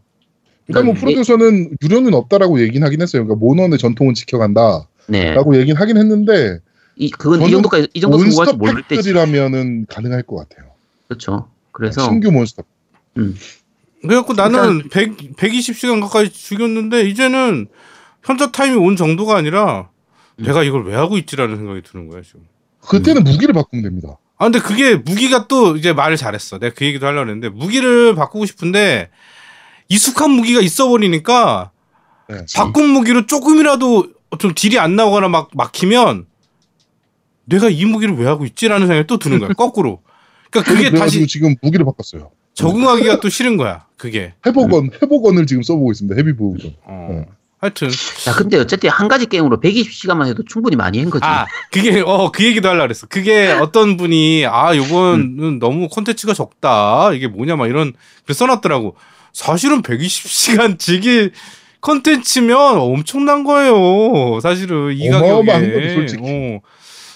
일단 뭐
그러니까
프로듀서는 유료는 없다라고 얘기는 하긴 했어요. 그러니까 모넌의 전통은 지켜간다라고
네,
얘기는 하긴 했는데
이 그건 이 정도까지 이 정도
몬스터
성공할지 모를 때지.
팩들이라면은 가능할 것 같아요.
그렇죠. 그래서
신규 몬스터.
그래갖고 나는 100, 120시간 가까이 죽였는데, 이제는 현자 타임이 온 정도가 아니라,
음.
내가 이걸 왜 하고 있지라는 생각이 드는 거야, 지금.
그때는
음.
무기를 바꾸면 됩니다.
아, 근데 그게 무기가 또 이제 말을 잘했어. 내가 그 얘기도 하려고 했는데, 무기를 바꾸고 싶은데, 익숙한 무기가 있어 버리니까,
네.
바꾼 무기로 조금이라도 좀 딜이 안 나오거나 막 막히면 내가 이 무기를 왜 하고 있지라는 생각이 또 드는 거야. 거꾸로. 그러니까 그게 다시
지금 무기를 바꿨어요.
적응하기가 또 싫은 거야. 그게.
회복원 회복원을 지금 써보고 있습니다. 헤비 보우건.
어. 하여튼
자, 근데 어쨌든 한 가지 게임으로 120시간만 해도 충분히 많이 한 거지.
아 그게 어 그 얘기도 하려고 그랬어. 그게 어떤 분이 아 요거는 너무 콘텐츠가 적다. 이게 뭐냐 막 이런 글 써놨더라고. 사실은 120시간 즐길 컨텐츠면 엄청난 거예요. 사실은 이 가격에.
거죠, 솔직히.
어,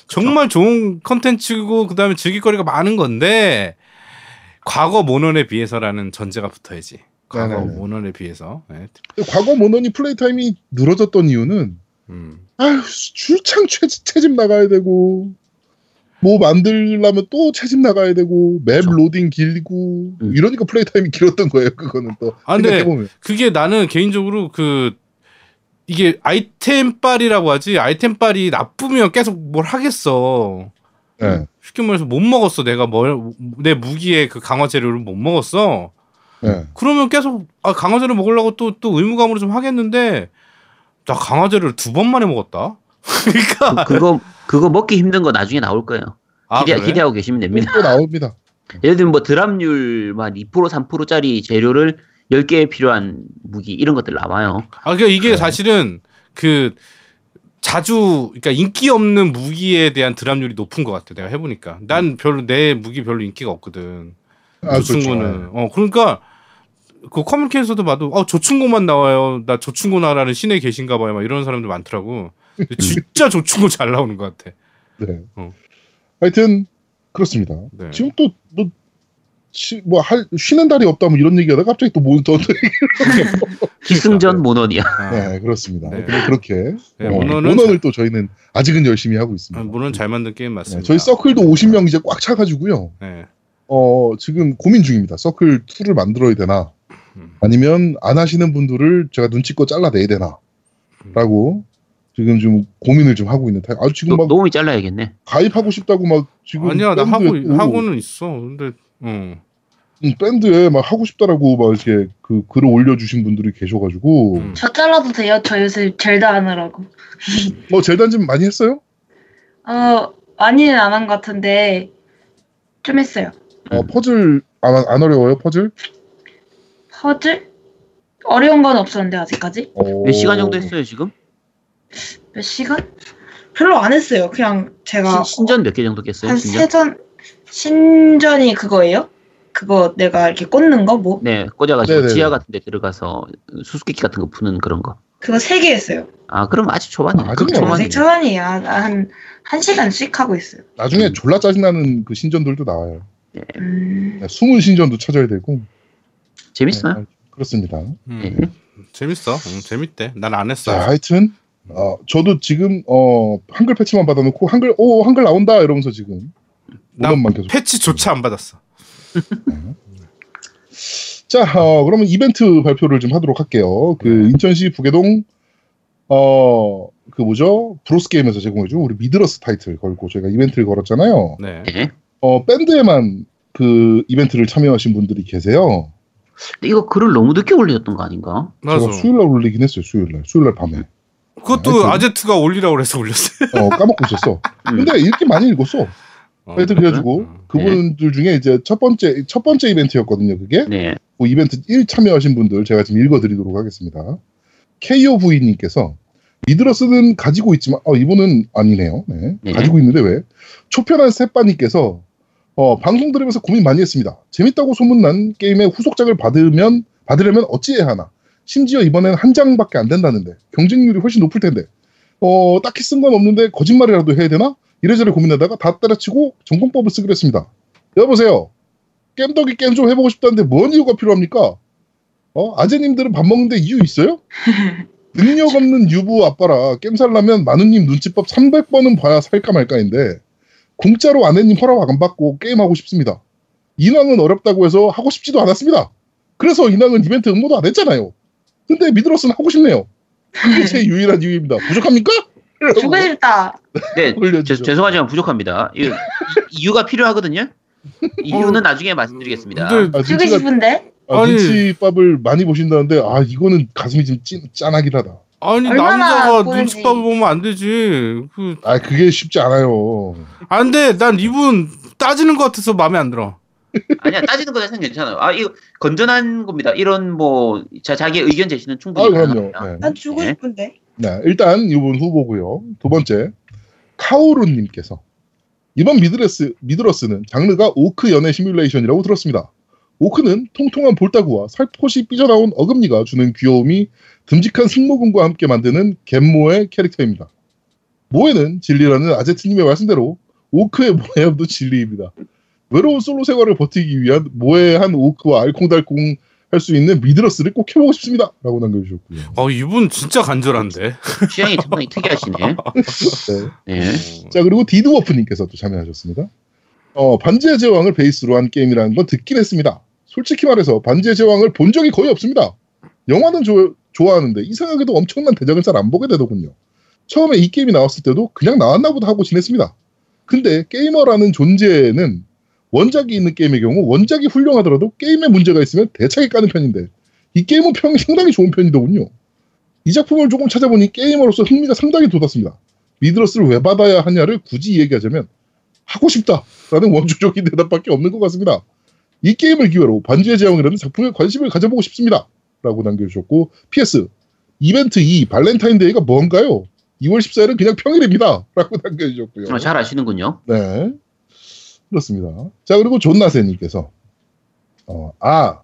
정말 좋은 컨텐츠고 그다음에 즐길 거리가 많은 건데 과거 몬헌에 비해서라는 전제가 붙어야지. 과거
네네네.
몬헌에 비해서. 네.
과거 몬헌이 play time이 늘어졌던 이유는
음.
아휴 출창 채, 채집 나가야 되고 뭐 만들려면 또 채집 나가야 되고 map
그렇죠.
로딩 길고
음.
이러니까 play time이 길었던 거예요. 그거는 또
아, 근데 그게 나는 개인적으로 그 이게 아이템 빨이라고 하지 아이템 빨이 나쁘면 계속 뭘 하겠어.
네.
쉽게 말해서 못 먹었어. 내가 뭘 내 무기의 그 강화 재료를 못 먹었어.
네.
그러면 계속 아 강화 재료 먹으려고 또 또 의무감으로 좀 하겠는데 나 강화 재료를 두 번 만에 먹었다. 그러니까
그, 거 그거 먹기 힘든 거 나중에 나올 거예요.
아,
기대,
그래?
기대하고 계시면 됩니다.
또 나옵니다.
예를 들면 뭐 드랍률만 2% 3%짜리 재료를 10개 필요한 무기 이런 것들 나와요.
아, 그러니까 이게
네.
사실은 그 자주 그러니까 인기 없는 무기에 대한 드랍률이 높은 것 같아. 내가 해보니까 난 별로 내 무기 별로 인기가 없거든.
아,
조충고는
그렇죠.
어 그러니까 그 커뮤니케이션에서도 봐도 어 조충고만 나와요. 나 조충고 나라는 신에 계신가 봐요. 막 이런 사람들 많더라고. 진짜 조충고 잘 나오는 것 같아.
네.
어.
하여튼 그렇습니다.
네.
지금 또 뭐 뭐 할, 쉬는 달이 없다 뭐 이런 얘기하다 가 갑자기 또 몬스터
기승전 모넌이야.
아,
네 그렇습니다.
네.
그렇게
네,
어,
모넌은
모넌을 또 저희는 아직은 열심히 하고
아,
있습니다.
물론 잘 만든 게임
네,
맞습니다.
저희 서클도 50명 이제 꽉 차가지고요.
네.
어 지금 고민 중입니다. 서클 2를 만들어야 되나
음.
아니면 안 하시는 분들을 제가 눈치껏 잘라내야 되나라고 지금 좀 고민을 좀 하고 있는 타임. 아 지금 막
너무 잘라야겠네.
가입하고 싶다고 막 지금
아니야 나 하고
또
하고는 있어. 근데 어.
음, 밴드에 막 하고 싶다라고 막 이렇게 그 글을 올려주신 분들이 계셔가지고
음.
저 잘라도 돼요? 저 요새 젤다 하느라고.
뭐 젤단 좀 많이 했어요?
어, 많이는 안 한 것 같은데, 좀 했어요.
어,
음.
퍼즐 안, 안 어려워요 퍼즐?
퍼즐? 어려운 건 없었는데, 아직까지.
어...
몇 시간 정도 했어요 지금?
몇 시간? 별로 안 했어요. 그냥 제가.
신, 전 몇 개 정도 깼어요?
한
신전?
세전, 신전이 그거예요? 그거 내가 이렇게 꽂는 거? 뭐?
네, 꽂아가지고
네네네.
지하 같은 데 들어가서 수수께끼 같은 거 푸는 그런 거.
그거 세 개 했어요.
아, 그럼 아직 초반이에요.
아,
그럼.
아직
초반이야. 한, 한 시간씩 하고 있어요.
나중에 졸라 짜증나는 그 신전들도 나와요.
음,
네, 숨은 신전도 찾아야 되고.
재밌어요.
네, 그렇습니다.
음.
네.
재밌어. 응, 재밌대. 난 안 했어.
자, 하여튼 어, 저도 지금 어, 한글 패치만 받아놓고 한글 오 한글 나온다 이러면서 지금
나
계속.
패치조차 안 받았어.
자, 어, 그러면 이벤트 발표를 좀 하도록 할게요. 그
네.
인천시 부개동 어, 그 뭐죠? 브로스 게임에서 제공해준 우리 미드러스 타이틀 걸고 저희가 이벤트를 걸었잖아요.
네.
네.
어, 밴드에만 그 이벤트를 참여하신 분들이 계세요.
근데 이거 글을 너무 늦게 올렸던 거 아닌가?
맞아.
제가 수요일 날 올리긴 했어요. 수요일 날. 수요일 날 밤에.
그것도
하여튼.
아제트가 올리라고 그래서 올렸어요.
어, 까먹고 있었어.
음.
근데 이렇게 많이 읽었어.
어.
하여튼 그래가지고
음.
그분들 중에 이제 첫 번째 첫 번째 이벤트였거든요. 그게
네.
그 이벤트 1 참여하신 분들 제가 지금 읽어드리도록 하겠습니다. KOV님께서 미드러스는 가지고 있지만 어 이분은 아니네요. 네.
네.
가지고 있는데 왜? 초편한 셋바님께서 어, 방송 들으면서 고민 많이 했습니다. 재밌다고 소문난 게임의 후속작을 받으면 받으려면 어찌해야 하나? 심지어 이번엔 한 장밖에 안 된다는데 경쟁률이 훨씬 높을 텐데 어 딱히 쓴 건 없는데 거짓말이라도 해야 되나? 이래저래 고민하다가 다 때려치고 전공법을 쓰기로 했습니다. 여보세요. 겜덕이 게임 좀 해보고 싶다는데 뭔 이유가 필요합니까? 어 아재님들은 밥 먹는데 이유 있어요? 능력 없는 유부 아빠라 게임 살려면 마누님 눈치법 300번은 봐야 살까 말까인데 공짜로 아내님 허락 안 받고 게임하고 싶습니다. 인왕은 어렵다고 해서 하고 싶지도 않았습니다. 그래서 인왕은 이벤트 응모도 안 했잖아요. 근데 미드러스는 하고 싶네요. 그게 제 유일한 이유입니다. 부족합니까?
주고 싶다.
네. 죄- 죄송하지만 부족합니다. 이- 이유가 필요하거든요. 이유는 나중에 말씀드리겠습니다.
근데
아, 눈치가-
싶은데?
아. 눈치밥을 많이 보신다는데 아 이거는 가슴이 좀 찐, 짠하긴 하다.
아니 남자가
보는지.
눈치밥 보면 안 되지. 그
아 그게 쉽지 않아요.
안 돼. 난 이분 따지는 것 같아서 마음에 안 들어.
아니야 따지는 거 자체는 괜찮아요. 아 이거 건전한 겁니다. 이런 뭐 자, 자기의 의견 제시는
아
충분히
그럼요.
가능합니다.
네.
난 주고
네.
싶은데.
네, 일단 이분 후보고요. 두 번째 카오루님께서 이번 미드레스 미드러스는 장르가 오크 연애 시뮬레이션이라고 들었습니다. 오크는 통통한 볼따구와 살포시 삐져나온 어금니가 주는 귀여움이 듬직한 승모근과 함께 만드는 갭모에 캐릭터입니다. 모에는 진리라는 아제트님의 말씀대로 오크의 모해함도 진리입니다. 외로운 솔로 생활을 버티기 위한 모해한 오크와 알콩달콩 할 수 있는 미드러스를 꼭 해보고 싶습니다. 라고 남겨주셨고요.
어 이분 진짜 간절한데.
취향이 상당히 특이하시네.
네.
네.
자 그리고 디드워프님께서 또 참여하셨습니다. 어 반지의 제왕을 베이스로 한 게임이라는 건 듣긴 했습니다. 솔직히 말해서 반지의 제왕을 본 적이 거의 없습니다. 영화는 조- 좋아하는데 이상하게도 엄청난 대작을 잘 안 보게 되더군요. 처음에 이 게임이 나왔을 때도 그냥 나왔나 보다 하고 지냈습니다. 근데 게이머라는 존재는 원작이 있는 게임의 경우 원작이 훌륭하더라도 게임에 문제가 있으면 대차게 까는 편인데 이 게임은 평이 상당히 좋은 편이더군요. 이 작품을 조금 찾아보니 게이머로서 흥미가 상당히 돋았습니다. 미드러스를 왜 받아야 하냐를 굳이 얘기하자면 하고 싶다라는 원초적인 대답밖에 없는 것 같습니다. 이 게임을 기회로 반지의 제왕이라는 작품에 관심을 가져보고 싶습니다. 라고 남겨주셨고 PS 이벤트 2 발렌타인데이가 뭔가요? 2월 14일은 그냥 평일입니다. 라고 남겨주셨고요.
어, 잘 아시는군요.
네. 그렇습니다. 자, 그리고 존나세님께서, 어, 아,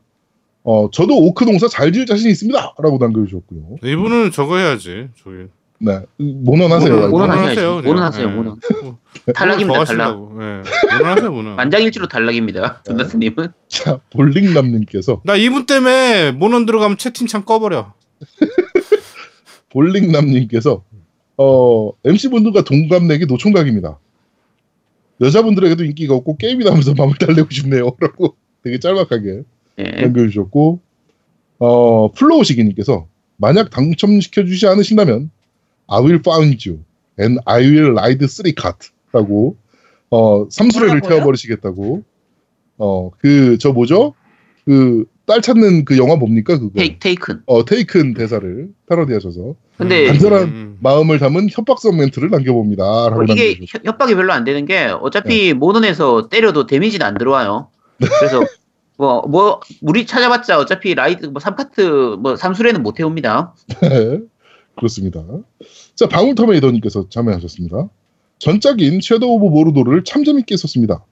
어, 저도 오크 농사 잘 지을 자신 있습니다. 라고 남겨주셨고요.
이분은 저거 해야지. 저기
네. 모넌하세요.
모넌, 모넌
모넌
하셔야지.
하세요, 그냥.
모넌 하세요,
네.
모넌.
뭐,
탈락입니다,
뭐
탈락.
예. 모논하세요, 모논.
만장일치로 탈락입니다. 존나스님은.
자, 볼링남님께서
나 이분 때문에 모논 들어가면 채팅창 꺼버려.
볼링남님께서 어 MC 분들과 동갑내기 노총각입니다. 여자분들에게도 인기가 없고 게임이나 하면서 마음을 달래고 싶네요라고 되게 짤막하게
예.
남겨주셨고 어 플로우시기님께서 만약 당첨시켜 주지 않으신다면 I will find you and I will ride three cart라고 어 삼수레를? 태워버리시겠다고 어 그 저 뭐죠 그 딸 찾는 그 영화 뭡니까 그거
테이, 테이큰.
어 테이큰 대사를 패러디하셔서
근데
간절한
음.
마음을 담은 협박성 멘트를 남겨봅니다라고
뭐 이게. 협- 협박이 별로 안 되는 게 어차피 모논에서 때려도 데미지는 안 들어와요. 그래서 뭐, 뭐, 우리 찾아봤자 어차피 라이드, 뭐, 3파트, 뭐, 3수레는 못 해옵니다.
네, 그렇습니다. 자, 방울터메이더님께서 참여하셨습니다. 전작인 섀도우 오브 모르도를 참 재밌게 했었습니다.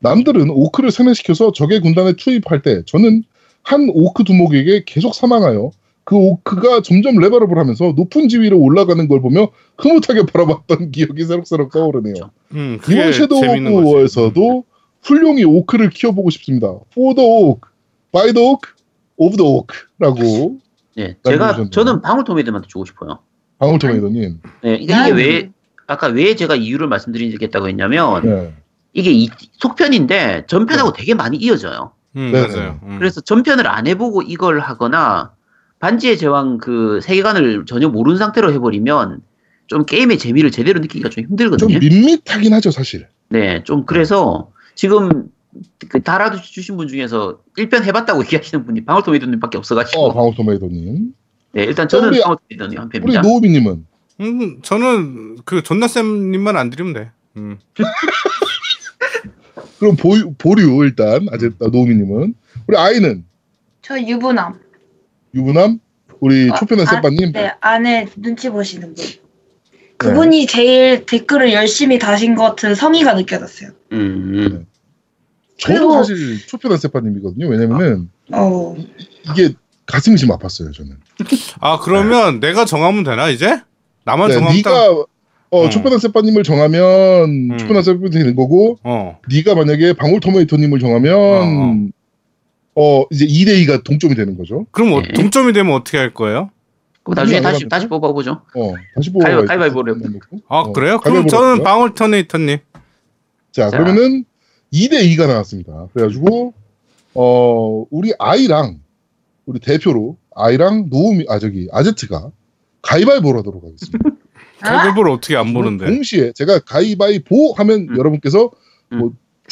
남들은 오크를 세뇌시켜서 적의 군단에 투입할 때 저는 한 오크 두목에게 계속 사망하여 그 오크가 점점 레벨업을 하면서 높은 지위로 올라가는 걸 보며 흐뭇하게 바라봤던 기억이 새록새록 떠오르네요.
음, 그게
이번 섀도우
재밌는
오브
거지.
워에서도 훌륭히 오크를 키워보고 싶습니다. For the Orc, by the oak, of the oak라고
예. 제가. 저는 방울토메이드한테 주고 싶어요.
방울토메이더님.
예. 이게,
야,
왜, 아까 왜 제가 이유를 말씀드리겠다고 했냐면,
네.
이게 이, 속편인데, 전편하고 되게 많이 이어져요.
음,
네네.
맞아요. 음.
그래서 전편을 안 해보고 이걸 하거나, 반지의 제왕 그 세계관을 전혀 모르는 상태로 해버리면, 좀 게임의 재미를 제대로 느끼기가
좀좀
힘들거든요.
밋밋하긴 하죠, 사실.
네, 좀 그래서 지금 그 달아주신 분 중에서 1편 해봤다고 얘기하시는 분이 방울토메이더님밖에 없어가지고
어, 방울토메이더님.
네, 일단 저는
우리-
방울토메이더님 한
우리
편입니다.
노우미님은
음, 저는 그 존나쌤님만 안 드리면 돼. 음.
그럼 보, 보류 일단 아재 노우미님은 우리 아이는
저 유부남.
유부남 우리
아,
초편의
아,
세빠님
네, 안에 눈치 보시는 분. 그분이 제일 댓글을 열심히 다신 것 같은 성의가 느껴졌어요.
음,
저도
그리고-
사실 초편의 세빠님이거든요. 왜냐면은
어,
이게 가슴이 좀 아팠어요, 저는.
아 그러면 내가 정하면 되나 이제? 나만
네,
정하면 딱.
네가 어,
어.
초편의 세빠님을 정하면
음.
초편의 세빠님이 되는 거고
어.
네가 만약에 방울토메이토님을 정하면 어, 이제 2대 2가 동점이 되는 거죠.
그럼 어,
네.
동점이 되면 어떻게 할 거예요?
그럼 나중에
안
다시
해봤는데?
다시 뽑아보죠.
어, 다시 보고
가위바- 가위바위보를
아
어,
그래요? 그럼
가위바위보로
저는? 방울터네이터님.
자,
자.
그러면은 2대 2가 나왔습니다. 그래가지고 어 우리 아이랑 우리 대표로 아이랑 노우미 아 저기 아제트가 가위바위보를 하도록 하겠습니다.
아?
가위바위보를 어떻게 안 보는데?
동시에 제가 가위바위보 하면
음.
여러분께서
음.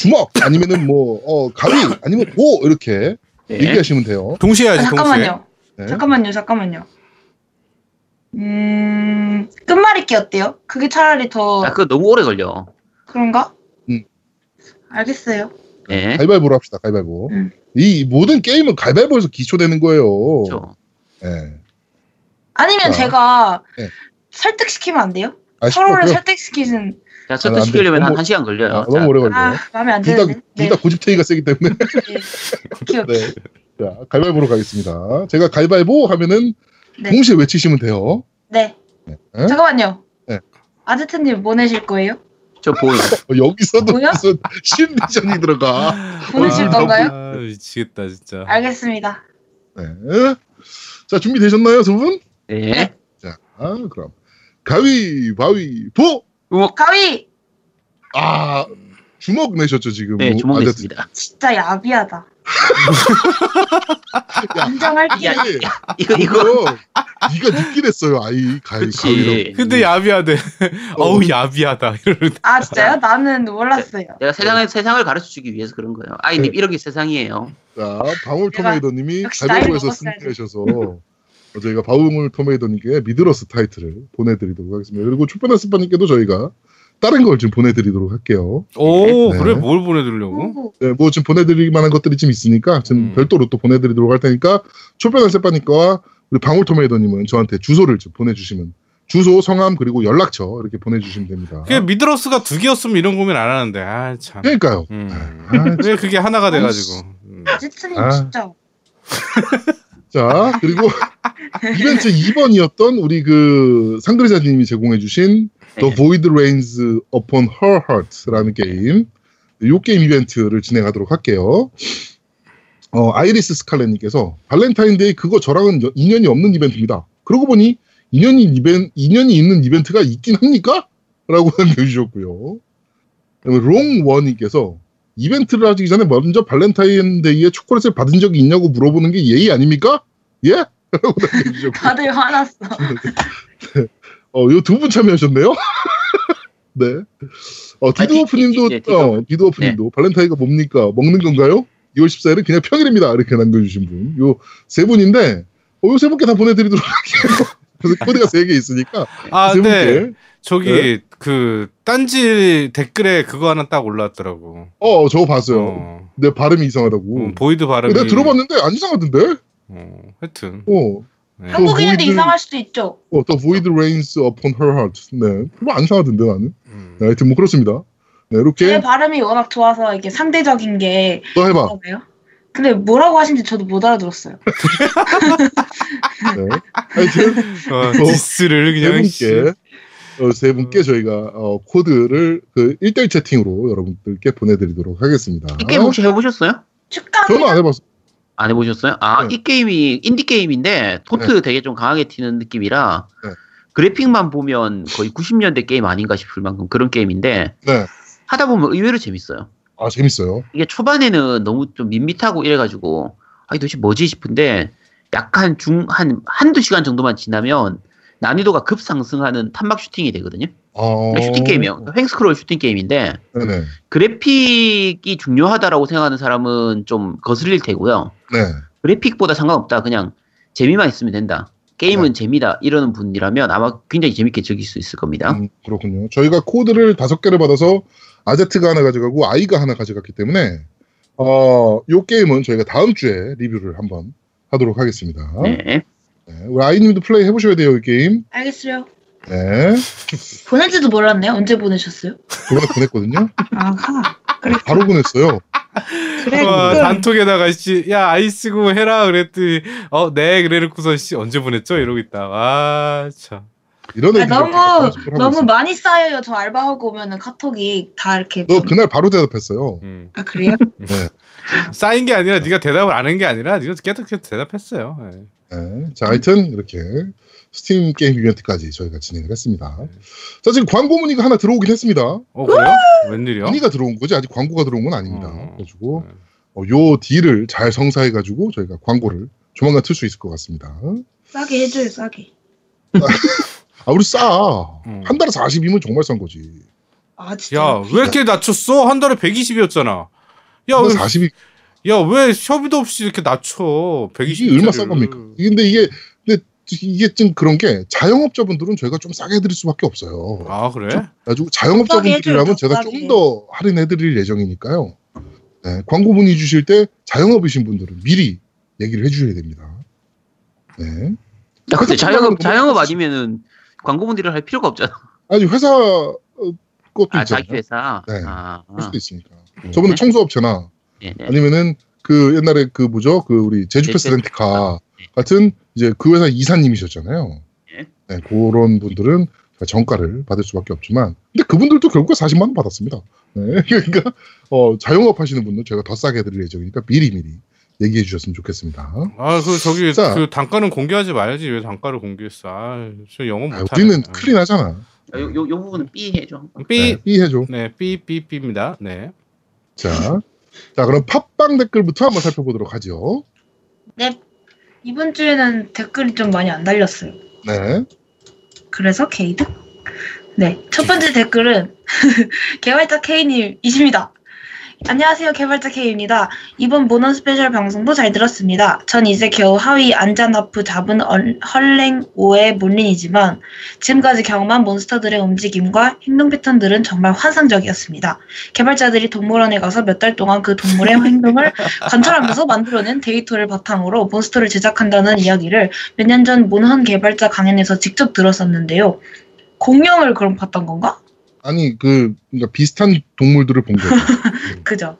뭐 주먹 아니면은 뭐 어, 가위 아니면 보 이렇게
네.
얘기하시면 돼요.
동시에
아,
해야지 동시에.
잠깐만요.
네.
잠깐만요, 잠깐만요. 음, 끝말잇기 어때요? 그게 차라리 더
아, 그거 너무 오래 걸려.
그런가?
음.
알겠어요.
네,
가위바위보로 합시다. 가위바위보.
음.
이 모든 게임은 가위바위보에서 기초되는 거예요.
그렇죠.
예.
아니면
자.
제가
네.
설득시키면 안 돼요?
아,
서로를. 설득시키는
자,
아, 돼.
한
너무-
1시간 걸려요.
아,
자,
너무 오래 걸려요.
아 마음에
안둘 다,
드는데.
둘다 고집탱이가 세기 때문에.
네.
네. 자, 가위바위보로 가겠습니다. 제가 가위바위보 하면은
네.
동시에 외치시면 돼요.
네.
네.
잠깐만요.
네.
아제트님 뭐 내실 거예요?
저 보여.
어, 여기서도
뭐야?
무슨 심리전이 들어가.
보내실
아,
건가요?
아 미치겠다 진짜.
알겠습니다.
네. 자, 준비 되셨나요, 두 분?
네.
자, 아, 그럼. 가위바위보!
가위
아, 주먹 내셨죠, 지금.
네,
뭐,
주먹
아저씨.
냈습니다.
진짜 야비하다.
야,
인정할게요.
야, 이거, 이거.
네가 늦긴 했어요, 아이, 가위, 가위로.
근데 야비하대. 어우 야비하다. 이러는.
아 진짜요? 나는 몰랐어요.
내가 세상을, 세상을 가르쳐 주기 위해서 그런 거예요. 아이님,
네.
이런 게 세상이에요.
자,
나이를
가위바위보에서. 승리하셔서 어, 저희가 방울토메이더님께 미드러스 타이틀을 보내드리도록 하겠습니다. 그리고 초편아스파님께도 저희가 다른 걸좀 보내드리도록 할게요.
오
네.
그래 뭘 보내드리려고?
오,
네, 뭐좀 보내드릴 만한 것들이 좀 있으니까 좀
음.
별도로 또 보내드리도록 할 테니까 초편아스파님과 우리 방울토메이더님은 저한테 주소를 좀 보내주시면 주소, 성함 그리고 연락처 이렇게 보내주시면 됩니다.
그게 미드러스가 두 개였으면 이런 고민 안 하는데. 아 참.
그러니까요.
음.
아,
왜 그게 하나가 돼가지고. 음.
아제트님
아.
진짜
자 그리고 이벤트 2번이었던 우리 그 상그리자님이 제공해주신 The
네.
Void Rains Upon Her Heart라는 게임. 이 게임 이벤트를 진행하도록 할게요. 어, 아이리스 스칼렛님께서 발렌타인데이 그거 저랑은 여- 인연이 없는 이벤트입니다. 그러고 보니 인연이 이벤 인연이 있는 이벤트가 있긴 합니까? 라고 남겨주셨고요. 롱원님께서 이벤트를 하기 전에 먼저 발렌타인데이에 초콜릿을 받은 적이 있냐고 물어보는 게 예의 아닙니까? 예?
다들 화났어.
어, 요 두 분 참여하셨네요. 네. 어,
아, 디-
디드워프님도,
디- 네.
어, 디드워프님도 발렌타인가 뭡니까? 먹는 건가요? 2월 14일은 그냥 평일입니다. 이렇게 남겨주신 분. 요 세 분인데, 어, 요세 분께 다 보내드리도록 할게요. 그래서 코드가 세 개 있으니까.
아,
세
네.
분께.
저기
네.
그 딴지 댓글에 그거 하나 딱 올라왔더라고.
어, 저거 봤어요.
어.
내 발음이 이상하다고.
음, Void 발음이.
내가 들어봤는데 안 이상하던데?
어, 하여튼.
어,
네.
한국인인데
Void-
이상할 수도 있죠.
어, The Void Rains Upon Her Heart. 네. 별로 안 이상하던데, 나는.
음.
네, 하여튼 뭐 그렇습니다. 네,
제
이렇게
발음이 워낙 좋아서 이게 상대적인
게또 해봐.
있잖아요. 근데 뭐라고 하신지 저도 못 알아들었어요.
네. 하여튼,
어, 디스를
세
그냥. 씨.
분께 어, 세 분께 저희가 어, 코드를 그 1대1 채팅으로 여러분들께 보내드리도록 하겠습니다.
이 게임 혹시 해보셨어요?
축가
저는 안 해봤어요.
안 해보셨어요? 아,
네.
이 게임이 인디 게임인데 도트 되게 좀 강하게 튀는 느낌이라
네.
그래픽만 보면 거의 90년대 게임 아닌가 싶을 만큼 그런 게임인데
네.
하다 보면 의외로 재밌어요.
아 재밌어요.
이게 초반에는 너무 좀 밋밋하고 이래가지고 아 도대체 뭐지 싶은데 약간 중 한 한두 시간 정도만 지나면 난이도가 급상승하는 탄막 슈팅이 되거든요.
아,
슈팅 게임이요. 횡스크롤 슈팅 게임인데
네네.
그래픽이 중요하다라고 생각하는 사람은 좀 거슬릴 테고요.
네.
그래픽보다 상관없다. 그냥 재미만 있으면 된다. 게임은
네.
재미다. 이러는 분이라면 아마 굉장히 재밌게 즐길 수 있을 겁니다.
음, 그렇군요. 저희가 코드를 다섯 개를 받아서 아제트가 하나 가져가고 아이가 하나 가져갔기 때문에 어, 요 게임은 저희가 다음 주에 리뷰를 한번 하도록 하겠습니다. 네.
네.
우리 아이님도 플레이 해보셔야 돼요, 이 게임.
알겠어요.
네.
보낼지도 몰랐네요. 언제 보내셨어요?
그번에 보냈거든요.
아하.
바로 보냈어요.
그래.
와,
그
단톡에다가 씨, 야 아이스고 해라 그랬더니 어, 네 그래놓고서 씨 언제 보냈죠? 이러고 있다. 아, 참.
이런
아, 너무 너무. 많이 쌓여요. 저 알바하고 오면은 카톡이 다 이렇게.
너
좀-
그날 바로 대답했어요.
음.
아 그래요?
네.
쌓인 게 아니라 네가 대답을 안 한 게 아니라 네가 계속 계속 대답했어요. 네.
네. 자, 하여튼 이렇게 스팀 게임 이벤트까지 저희가 진행을 했습니다. 자, 지금 광고 문의가 하나 들어오긴 했습니다.
어 그래요? 웬일이야?
문의가 들어온 거지 아직 광고가 들어온 건 아닙니다.
어.
그래가지고
네.
어, 요 딜을 잘 성사해가지고 저희가 광고를 조만간 틀 수 있을 것 같습니다.
싸게 해줘요. 싸게.
아, 우리 싸.
음.
한 달에 40이면 정말 싼 거지.
아 진짜.
야, 왜 이렇게 낮췄어? 한 달에 120이었잖아. 야,
한
왜,
달에 40이
야, 왜 협의도 없이 이렇게 낮춰? 120.
이게 얼마 싼 겁니까? 근데 이게 근데 이게 좀 그런 게 자영업자분들은 저희가 좀 싸게 해드릴 수밖에 없어요.
아, 그래?
가지고 자영업자분들이라면 제가. 좀 더 할인해드릴 예정이니까요. 네, 광고 문의 주실 때 자영업이신 분들은 미리 얘기를 해주셔야 됩니다. 네.
야, 근데 자영업 자영업
거
아니면은 광고 문의를 할 필요가 없잖아.
아니 회사 어, 것도
아,
있잖아요.
자기 회사.
네.
아,
할 수도 있으니까.
네.
저번에 청소업체나
네, 네.
아니면은 그 옛날에 그 뭐죠 그 우리 제주패스 렌트카
네.
같은 이제 그 회사 이사님이셨잖아요.
네.
네, 그런 분들은 정가를 받을 수밖에 없지만 근데 그분들도 결국에 40만 원 받았습니다. 네, 그러니까 어, 자영업 하시는 분들 제가 더 싸게 해드릴 예정이니까 미리 미리 얘기해 주셨으면 좋겠습니다.
아, 그 저기
자.
그 단가는 공개하지 말지. 왜 단가를 공개했어? 아, 저 영어
아,
못
우리는 클린 하잖아.
요, 요, 요 부분은 B 해줘.
삐.
네, 이해줘.
네, 삐삐삐입니다. 네.
자, 자 그럼 팟빵 댓글부터 한번 살펴보도록 하죠.
네. 이번 주에는 댓글이 좀 많이 안 달렸어요.
네,
그래서 게이드? 네. 첫 번째 댓글은 개발자 K님이십니다. 안녕하세요. 개발자 K입니다. 이번 모넌 스페셜 방송도 잘 들었습니다. 전 이제 겨우 하위 안잔하프 잡은 얼- 헌랭 5의 몬린이지만 지금까지 경험한 몬스터들의 움직임과 행동 패턴들은 정말 환상적이었습니다. 개발자들이 동물원에 가서 몇 달 동안 그 동물의 행동을 관찰하면서 만들어낸 데이터를 바탕으로 몬스터를 제작한다는 이야기를 몇 년 전 몬헌 개발자 강연에서 직접 들었었는데요. 공룡을 그럼 봤던 건가?
아니 그 그러니까 비슷한 동물들을 본 거죠.
그죠.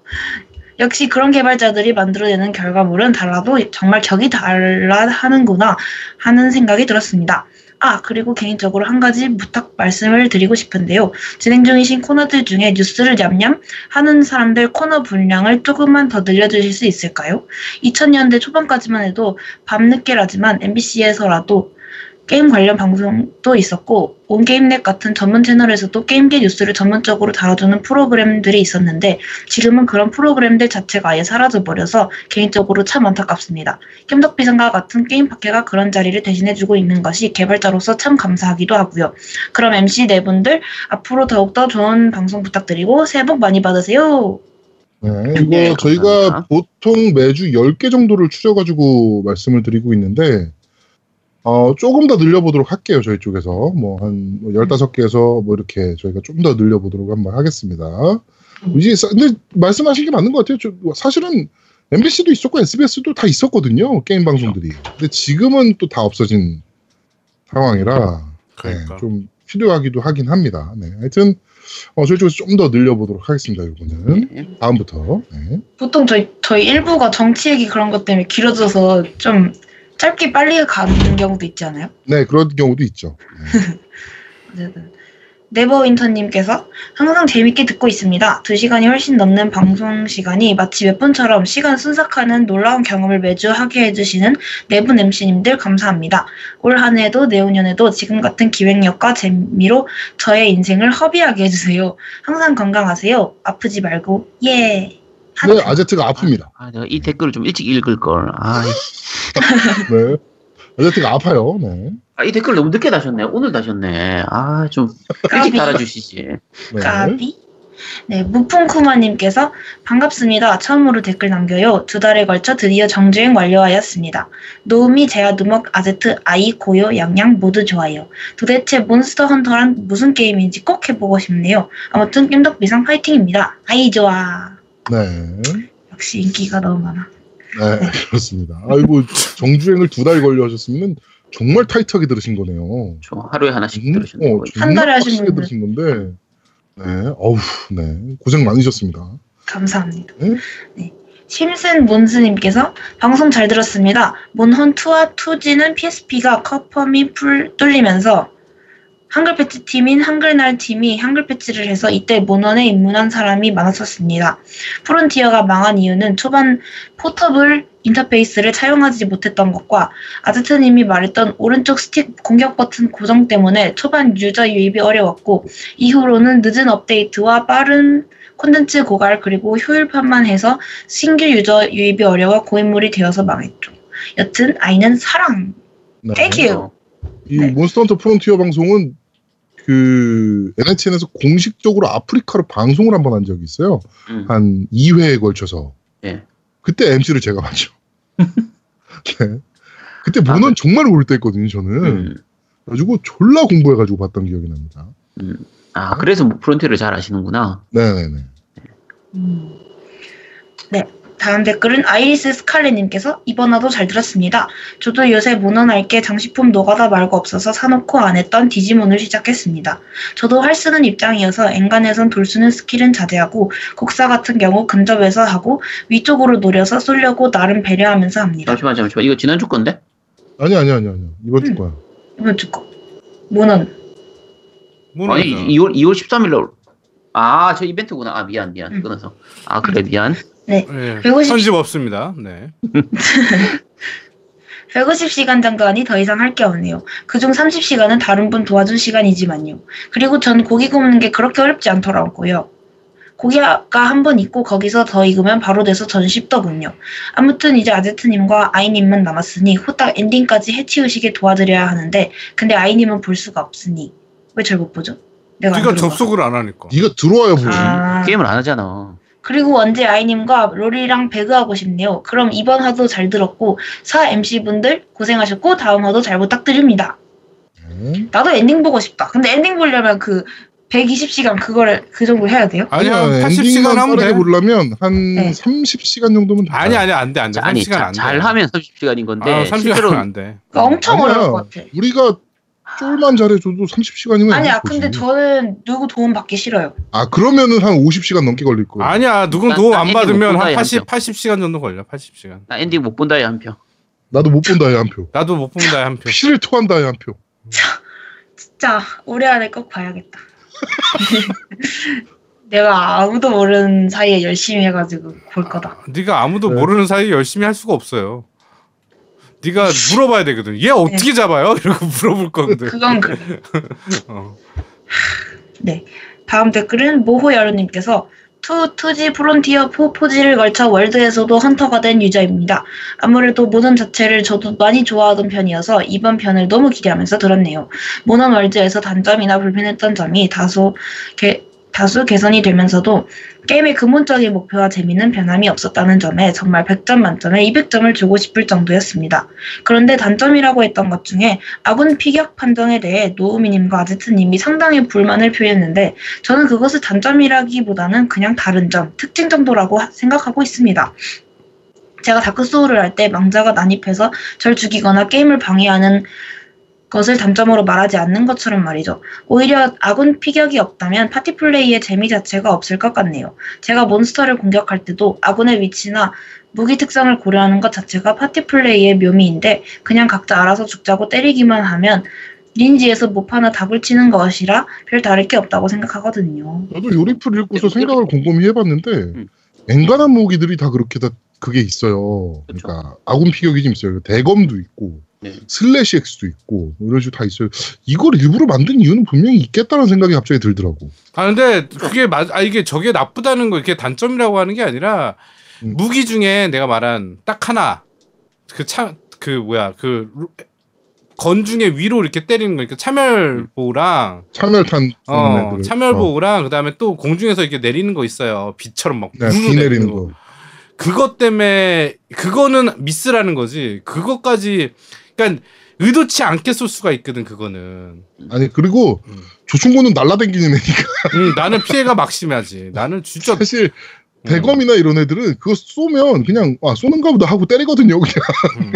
역시 그런 개발자들이 만들어내는 결과물은 달라도 정말 격이 달라 하는구나 하는 생각이 들었습니다. 아, 그리고 개인적으로 한 가지 부탁 말씀을 드리고 싶은데요. 진행 중이신 코너들 중에 뉴스를 냠냠 하는 사람들 코너 분량을 조금만 더 늘려주실 수 있을까요? 2000년대 초반까지만 해도 밤늦게라지만 MBC에서라도 게임 관련 방송도 있었고 온게임넷 같은 전문 채널에서도 게임계 뉴스를 전문적으로 다뤄주는 프로그램들이 있었는데 지금은 그런 프로그램들 자체가 아예 사라져버려서 개인적으로 참 안타깝습니다. 겜덕비상과 같은 게임 파케가 그런 자리를 대신해주고 있는 것이 개발자로서 참 감사하기도 하고요. 그럼 MC 네 분들 앞으로 더욱더 좋은 방송 부탁드리고 새해 복 많이 받으세요.
네, 이거
네,
저희가. 보통 매주 10개 정도를 추려가지고 말씀을 드리고 있는데, 어, 조금 더 늘려보도록 할게요, 저희 쪽에서. 뭐, 한 15개에서 뭐 이렇게 저희가 좀 더 늘려보도록 한번 하겠습니다.
음.
이제, 사- 근데 말씀하신 게 맞는 것 같아요. 저, 사실은 MBC도 있었고 SBS도 다 있었거든요, 게임 방송들이. 근데 지금은 또 다 없어진 상황이라, 네,
그러니까.
좀 필요하기도 하긴 합니다. 네, 하여튼, 어, 저희 쪽에서 좀 더 늘려보도록 하겠습니다, 이거는.
네.
다음부터. 네.
보통 저희 저희 일부가 정치 얘기 그런 것 때문에 길어져서 좀 짧게 빨리 가는 경우도 있지 않아요?
네, 그런 경우도 있죠. 네.
어쨌든 네버윈터님께서 항상 재밌게 듣고 있습니다. 2시간이 훨씬 넘는 방송 시간이 마치 몇 분처럼 시간 순삭하는 놀라운 경험을 매주 하게 해주시는 네분 MC님들 감사합니다. 올 한 해도 내후년에도 지금 같은 기획력과 재미로 저의 인생을 허비하게 해주세요. 항상 건강하세요. 아프지 말고 예.
네, 아제트가 아픕니다.
아, 내가 이 댓글을 좀 일찍 읽을 걸. 아,
네. 아제트가 아파요. 네.
아, 이 댓글 너무 늦게 다셨네. 오늘 다셨네. 아, 좀 일찍. 달아주시지.
네.
까비. 네, 무풍쿠마님께서 반갑습니다. 처음으로 댓글 남겨요. 두 달에 걸쳐 드디어 정주행 완료하였습니다. 노우미, 제아, 누먹, 아제트, 아이, 고요, 양양 모두 좋아요. 도대체 몬스터 헌터란 무슨 게임인지 꼭 해보고 싶네요. 아무튼 겜덕비상 파이팅입니다. 아이 좋아.
네.
역시 인기가 너무 많아.
네, 그렇습니다. 아이고, 정주행을 두 달 걸려 하셨으면 정말 타이트하게 들으신 거네요.
저 하루에 하나씩
음,
들으시는
어. 정말
한 달에 하신 분들.
들으신 건데, 네, 어우, 네. 고생 많으셨습니다.
감사합니다.
네?
네. 심슨 몬스님께서 방송 잘 들었습니다. 몬헌 2와 2G는 PSP가 커펌이 풀 뚫리면서 한글 패치 팀인 한글날 팀이 한글 패치를 해서 이때 몬헌에 입문한 사람이 많았었습니다. 프론티어가 망한 이유는 초반 포터블 인터페이스를 사용하지 못했던 것과 아제트님이 말했던 오른쪽 스틱 공격 버튼 고정 때문에 초반 유저 유입이 어려웠고 이후로는 늦은 업데이트와 빠른 콘텐츠 고갈 그리고 효율판만 해서 신규 유저 유입이 어려워 고인물이 되어서 망했죠. 여튼 아이는 사랑.
네.
Thank you.
이
네.
몬스터 헌터 프론티어 방송은 그 NHN에서 공식적으로 아프리카로 방송을 한 번 한 적이 있어요.
음.
한 2회에 걸쳐서.
예.
그때 MC를 제가 봤죠. 네. 그때
아,
모넌 정말 모를 때였거든요, 저는.
음.
그래가지고 졸라 공부해가지고 봤던 기억이 납니다.
아, 그래서 뭐 프론티어를 잘 아시는구나.
네네네.
네. 다음 댓글은 아이리스 스칼렛님께서 이번 화도 잘 들었습니다. 저도 요새 모넌할 게 장식품 노가다 말고 없어서 사놓고 안 했던 디지몬을 시작했습니다. 저도 활 쓰는 입장이어서 엔간에선 돌 쓰는 스킬은 자제하고 곡사 같은 경우 근접해서 하고 위쪽으로 노려서 쏠려고 나름 배려하면서 합니다.
잠시만, 잠시만. 이거 지난주 건데?
아니, 아니, 아니, 아니. 이번 주
음.
거야.
이번 주 거. 모넌.
뭐는
아니, 2월, 2월 13일로. 아, 저 이벤트구나. 아, 미안, 미안.
음.
끊어서. 아, 그래, 미안.
예,
150
편집 없습니다. 네.
150시간 정도하니 더 이상 할 게 없네요. 그중 30시간은 다른 분 도와준 시간이지만요. 그리고 전 고기 굽는 게 그렇게 어렵지 않더라고요. 고기가 한 번 익고 거기서 더 익으면 바로 돼서 전 쉽더군요. 아무튼 이제 아제트님과 아이님만 남았으니 후딱 엔딩까지 해치우시게 도와드려야 하는데 근데 아이님은 볼 수가 없으니 왜 절 못 보죠? 내가 안
네가
들어가서.
접속을 안 하니까.
네가 들어와야 보지.
아,
게임을 안 하잖아.
그리고 언제 아이님과 롤이랑 배그하고 싶네요. 그럼 이번 화도 잘 들었고 사 MC분들 고생하셨고 다음 화도 잘 부탁드립니다.
네.
나도 엔딩 보고 싶다. 근데 엔딩 보려면 그 120시간 그거를 그 정도 해야 돼요?
아니야,
아니야,
80시간
엔딩만
하면 돼.
보려면 한
네.
30시간 정도면 돼.
아니, 아니, 안 돼, 안 돼.
아니,
30시간
자-
안 돼.
잘 하면 30시간인 건데,
아, 30시간
실제로
안 돼.
그러니까 엄청
아니야.
어려울 것 같아.
우리가 쫄만 잘해줘도 30시간이면
아니야, 근데 저는 누구 도움 받기 싫어요.
아 그러면은 한 50시간 넘게 걸릴 거야.
아니야 누군
난-
도움 난안 받으면
한이
80,
한
80시간 정도 걸려 80시간
나 엔딩 못 본다에 한 표.
나도 못 본다에 한 표.
나도 못 본다 한표
피를 토한다에 한 표.
진짜 올해 안에 꼭 봐야겠다. 내가 아무도 모르는 사이에 열심히 해가지고 볼 거다.
네가 아무도
네.
모르는 사이에 열심히 할 수가 없어요 네가 물어봐야 되거든 얘 어떻게
네.
잡아요? 이러고 물어볼 건데
그건 그래.
어.
네. 다음 댓글은 모호여루님께서 2, 2G 프론티어 4 4G를 걸쳐 월드에서도 헌터가 된 유저입니다. 아무래도 모넌 자체를 저도 많이 좋아하던 편이어서 이번 편을 너무 기대하면서 들었네요. 모넌 월드에서 단점이나 불편했던 점이 다소 개, 다수 개선이 되면서도 게임의 근본적인 목표와 재미는 변함이 없었다는 점에 정말 100점 만점에 200점을 주고 싶을 정도였습니다. 그런데 단점이라고 했던 것 중에 아군 피격 판정에 대해 노우미님과 아제트님이 상당히 불만을 표했는데 저는 그것을 단점이라기보다는 그냥 다른 점, 특징 정도라고 하- 생각하고 있습니다. 제가 다크소울을 할 때 망자가 난입해서 절 죽이거나 게임을 방해하는 것을 단점으로 말하지 않는 것처럼 말이죠. 오히려 아군 피격이 없다면 파티 플레이의 재미 자체가 없을 것 같네요. 제가 몬스터를 공격할 때도 아군의 위치나 무기 특성을 고려하는 것 자체가 파티 플레이의 묘미인데 그냥 각자 알아서 죽자고 때리기만 하면 리니지에서 몹 하나 다굴 치는 것이랑 별 다를 게 없다고 생각하거든요.
나도 요 리플 읽고서
네,
생각을 곰곰이 해봤는데
음.
엔간한 무기들이 다 그렇게 다 그게 있어요.
그쵸.
그러니까 아군 피격이 좀 있어요. 대검도 있고
네.
slash axe도 있고 뭐 이런 식으로 다 있어요. 이걸 일부러 만든 이유는 분명히 있겠다는 생각이 갑자기 들더라고.
아 근데 그게 맞, 아 이게 저게 나쁘다는 거 이게 단점이라고 하는 게 아니라
음.
무기 중에 내가 말한 딱 하나 그참그 뭐야 그 루- 건 중에 위로 이렇게 때리는 거니까 참열보랑
참열탄
어
네, 그래.
참열보랑 그다음에 또 공중에서 이렇게 내리는 거 있어요 빛처럼 막
네, 비 내리는 거.
그것 때문에 그거는 미스라는 거지 그것까지 그러니까 의도치 않게 쏠 수가 있거든 그거는
아니 그리고
음.
조충고는 날라다니는 애니까
음, 나는 피해가 막심하지 나는 진짜
사실
음.
대검이나 이런 애들은 그거 쏘면 그냥 아 쏘는가 보다 하고 때리거든요 그냥.
음.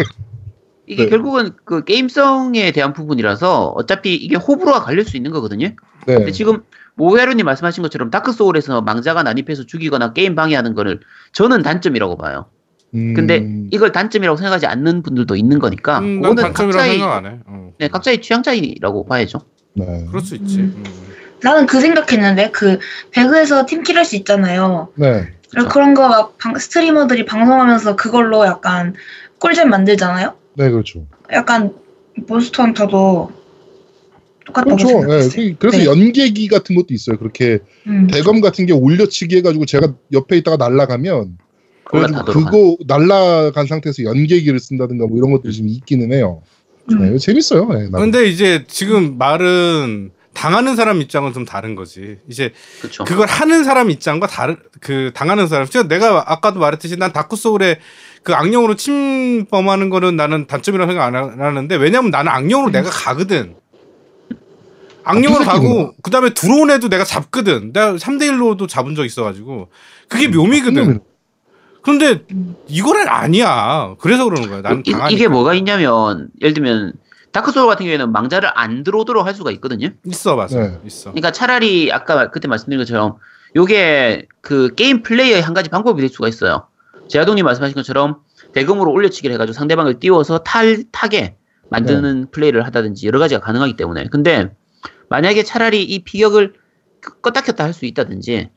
이게
네.
결국은 그 게임성에 대한 부분이라서 어차피 이게 호불호가 갈릴 수 있는 거거든요.
네.
근데 지금 모헤로님 말씀하신 것처럼 다크 소울에서 망자가 난입해서 죽이거나 게임 방해하는 거를 저는 단점이라고 봐요.
음,
근데 이걸 단점이라고 생각하지 않는 분들도 있는 거니까
음, 난
그거는 각자의
생각 안 해. 어.
네, 각자의 취향 차이라고 봐야죠.
네.
그럴 수 있지.
음.
음.
나는 그 생각했는데 그 배그에서 팀킬 할 수 있잖아요.
네.
그쵸.
그런 거 막 스트리머들이 방송하면서 그걸로 약간 꿀잼 만들잖아요.
네 그렇죠.
약간 몬스터 헌터도 똑같다고
그렇죠. 네.
생각했어요.
그- 그래서
네.
연계기 같은 것도 있어요. 그렇게
음.
대검 같은 게 올려치기 해가지고 제가 옆에 있다가 날아가면 그래가지고 그거 날아간 상태에서 연계기를 쓴다든가 뭐 이런 것들이 지금 있기는 해요.
음.
네, 재밌어요. 네, 나도.
근데 이제 지금 말은 당하는 사람 입장은 좀 다른 거지. 이제
그렇죠.
그걸 하는 사람 입장과 다른 그 당하는 사람. 제가 내가 아까도 말했듯이 난 다크 소울에 그 악령으로 침범하는 거는 나는 단점이라고 생각 안 하- 하는데 왜냐면 나는 악령으로 내가 가거든. 악령으로
아.
가고 그다음에 드론 애도 내가 잡거든. 내가 3대 1로도 잡은 적 있어 가지고. 그게 묘미거든.
음,
근데
음.
이거는 아니야. 그래서 그러는 거야. 나는
이. 이게 뭐가 있냐면 예를 들면 다크 소울 같은 경우에는 망자를 안 들어오도록 할 수가 있거든요.
있어 맞아.
네.
있어.
그러니까 차라리 아까 말- 그때 말씀드린 것처럼 요게 그 게임 플레이의 한 가지 방법이 될 수가 있어요. 제아동님 말씀하신 것처럼 대검으로 올려치기를 해가지고 상대방을 띄워서 탈 타게 만드는 플레이를 하다든지 여러 가지가 가능하기 때문에 근데 만약에 차라리 이 피격을 끄- 껐다 켰다 할 수 있다든지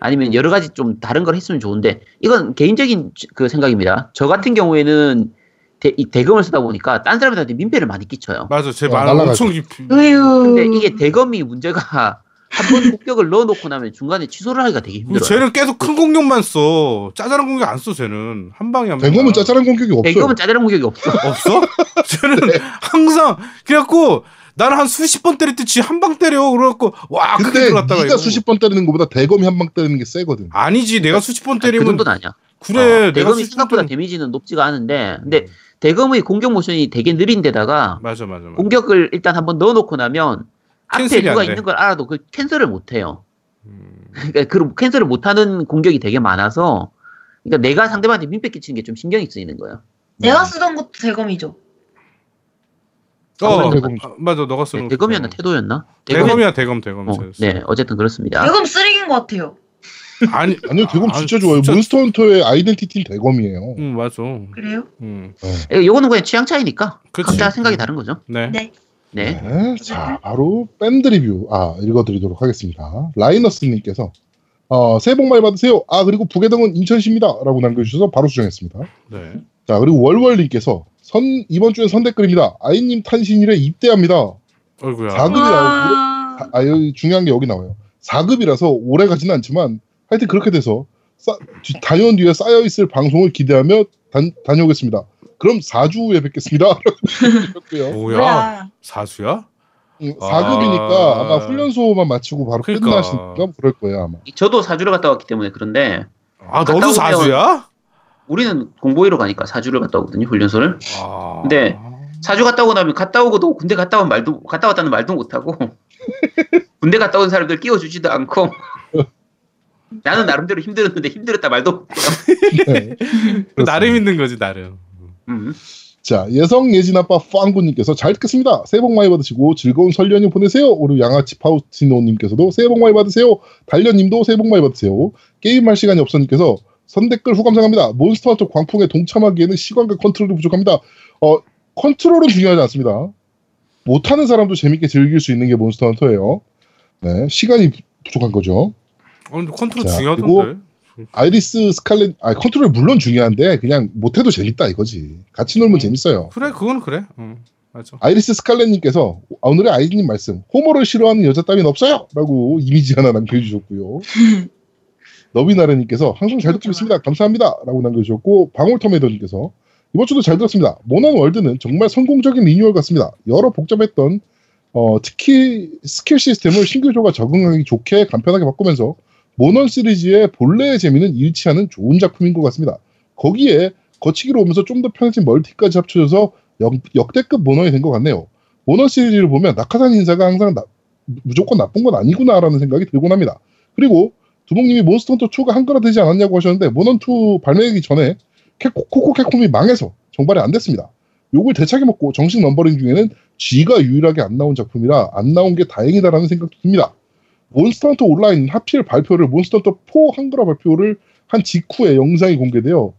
아니면 여러 가지 좀 다른 걸 했으면 좋은데 이건 개인적인 그 생각입니다. 저 같은 경우에는 대, 이 대금을 쓰다 보니까 딴 사람들한테 민폐를 많이 끼쳐요.
맞아. 제
어,
말. 엄청 깊이.
근데 이게 대검이 문제가 한번 폭격을 넣어놓고 나면 중간에 취소를 하기가 되게 힘들어요.
쟤는 계속 큰 공격만 써. 짜잘한 공격 안 써, 쟤는. 한 방에 한 방.
대검은 짜잘한 공격이 없어요.
대검은 짜잘한 공격이 없어.
없어? 쟤는 항상 그래갖고 나는 한 수십 번 때릴 때 지 한 방 때려. 그래갖고 와 크게
근데
들어갔다가
네가
이거.
수십 번 때리는 것보다 대검이 한 방 때리는 게 세거든.
아니지. 내가 수십 번
아니,
때리면
그 정도는 아니야.
그래.
어,
내가
대검이
수십 번
생각보다
때리면
데미지는 높지가 않은데, 근데 대검의 공격 모션이 되게 느린데다가
맞아 맞아 맞아.
공격을 일단 한번 넣어놓고 나면 앞에 누가. 있는 걸 알아도 그 cancel을 못 해요.
음.
그러니까 그 cancel을 못하는 공격이 되게 많아서, 그러니까 내가 상대방한테 민폐 끼치는 게 좀 신경이 쓰이는 거예요.
내가 쓰던 것도 대검이죠.
어,
대검.
아, 맞아, 너가 쓰는
네,
거.
대검이었나 태도였나?
대검 이야, 대검, 대검.
어, 네, 어쨌든 그렇습니다.
대검 쓰레기인 것 같아요.
아니,
아니요, 대검
아,
진짜 좋아요.
진짜-
몬스터 헌터의 아이덴티티는 대검이에요.
음, 맞아.
그래요?
음,
예, 요거는 그냥 취향 차이니까
그치.
각자 생각이 다른 거죠.
네.
네.
네.
네, 자, 바로 밴드 리뷰, 아, 읽어드리도록 하겠습니다. 라이너스님께서, 어, 새해 복 많이 받으세요. 아, 그리고 부계동은 인천시입니다. 라고 남겨주셔서 바로 수정했습니다.
네.
자, 그리고 월월님께서, 선, 이번 주에 선댓글입니다. 아이님 탄신일에 입대합니다.
어이구야.
4급이 나오고,
와.
아, 여기 중요한 게 여기 나와요. 4급이라서 오래 가지는 않지만, 하여튼 그렇게 돼서, 싸, 뒤- 다녀온 뒤에 쌓여 있을 방송을 기대하며 단, 다녀오겠습니다. 그럼 4주 후에 뵙겠습니다.
뭐야?
뭐야?
사수야?
음, 4급이니까
아.
아마 훈련소만 마치고 바로
그러니까.
끝나시니까 그럴 거예요 아마.
저도 사주를 갔다 왔기 때문에 그런데
아, 너도
오면-
사수야?
우리는 공보위로 가니까 사주를 갔다 오거든요 훈련소를.
아.
근데 사주 갔다 오고 나면 갔다 오고도 군대 갔다 온 말도 갔다 왔다는 말도 못 하고 군대 갔다 온 사람들 끼워주지도 않고 나는 나름대로 힘들었는데 힘들었다 말도 못 해요.
네.
그 나름 있는 거지, 나름.
음.
자 예성 예진 아빠 빵구님께서 잘 듣겠습니다. 새해 복 많이 받으시고 즐거운 설 연휴 보내세요. 그리고 양아치 파우스티노님께서도 새해 복 많이 받으세요. 달련님도 새해 복 많이 받으세요. 게임할 시간이 없어님께서 선댓글 후감상합니다. 몬스터헌터 광풍에 동참하기에는 시간과 컨트롤이 부족합니다. 어 컨트롤은 중요하지 않습니다. 못하는 사람도 재밌게 즐길 수 있는 게 몬스터 헌터예요. 네 시간이 부- 부족한 거죠.
어, 근데 컨트롤
자,
중요하던데.
아이리스 스칼렛, 아 컨트롤 물론 중요한데 그냥 못해도 재밌다 이거지. 같이 놀면 재밌어요.
그래, 그건 그래. 응, 맞아.
아이리스 스칼렛님께서 아, 오늘의 아이님 말씀 호모를 싫어하는 여자 따윈 없어요!라고 이미지 하나 남겨주셨고요. 너비나르님께서 항상 잘 듣고 있습니다. 감사합니다.라고 남겨주셨고 방울터메이더님께서 이번 주도 잘 들었습니다. 모넌 월드는 정말 성공적인 리뉴얼 같습니다. 여러 복잡했던 어, 특히 스킬 시스템을 신규 유저가 적응하기 좋게 간편하게 바꾸면서 모넌 시리즈의 본래의 재미는 않은 좋은 작품인 것 같습니다. 거기에 거치기로 오면서 좀 더 편해진 멀티까지 합쳐져서 역, 역대급 모넌이 된 것 같네요. 모넌 시리즈를 보면 낙하산 인사가 항상 나- 무조건 나쁜 건 아니구나라는 생각이 들곤 합니다. 그리고 두목님이 몬스터헌터 2가 한글화 되지 않았냐고 하셨는데 모넌2 발매하기 전에 캐코, 코코캡콤이 망해서 정발이 안 됐습니다. 욕을 대차게 먹고 정식 넘버링 중에는 G가 유일하게 안 나온 작품이라 안 나온 게 다행이다라는 생각도 듭니다. 몬스터헌터 온라인 하필 발표를 몬스터헌터 4 한글화 발표를 한 직후에 영상이 공개되어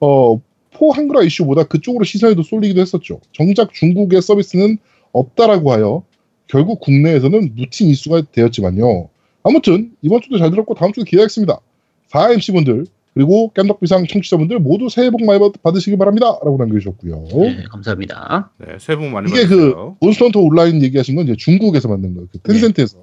어, 4 한글화 이슈보다 그쪽으로 시선이 더 쏠리기도 했었죠. 정작 중국 외 서비스는 없다라고 하여 결국 국내에서는 묻힌 이슈가 되었지만요. 아무튼 이번 주도 잘 들었고 다음 주도 기대하겠습니다. 4MC분들 그리고 겜덕비상 청취자분들 모두 새해 복 많이 받- 받으시기 바랍니다. 라고 남겨주셨고요.
네, 감사합니다.
네, 새해 복 많이
이게
받으세요.
그 몬스터헌터 온라인 얘기하신 건 이제 중국에서 만든 거예요. 그 텐센트에서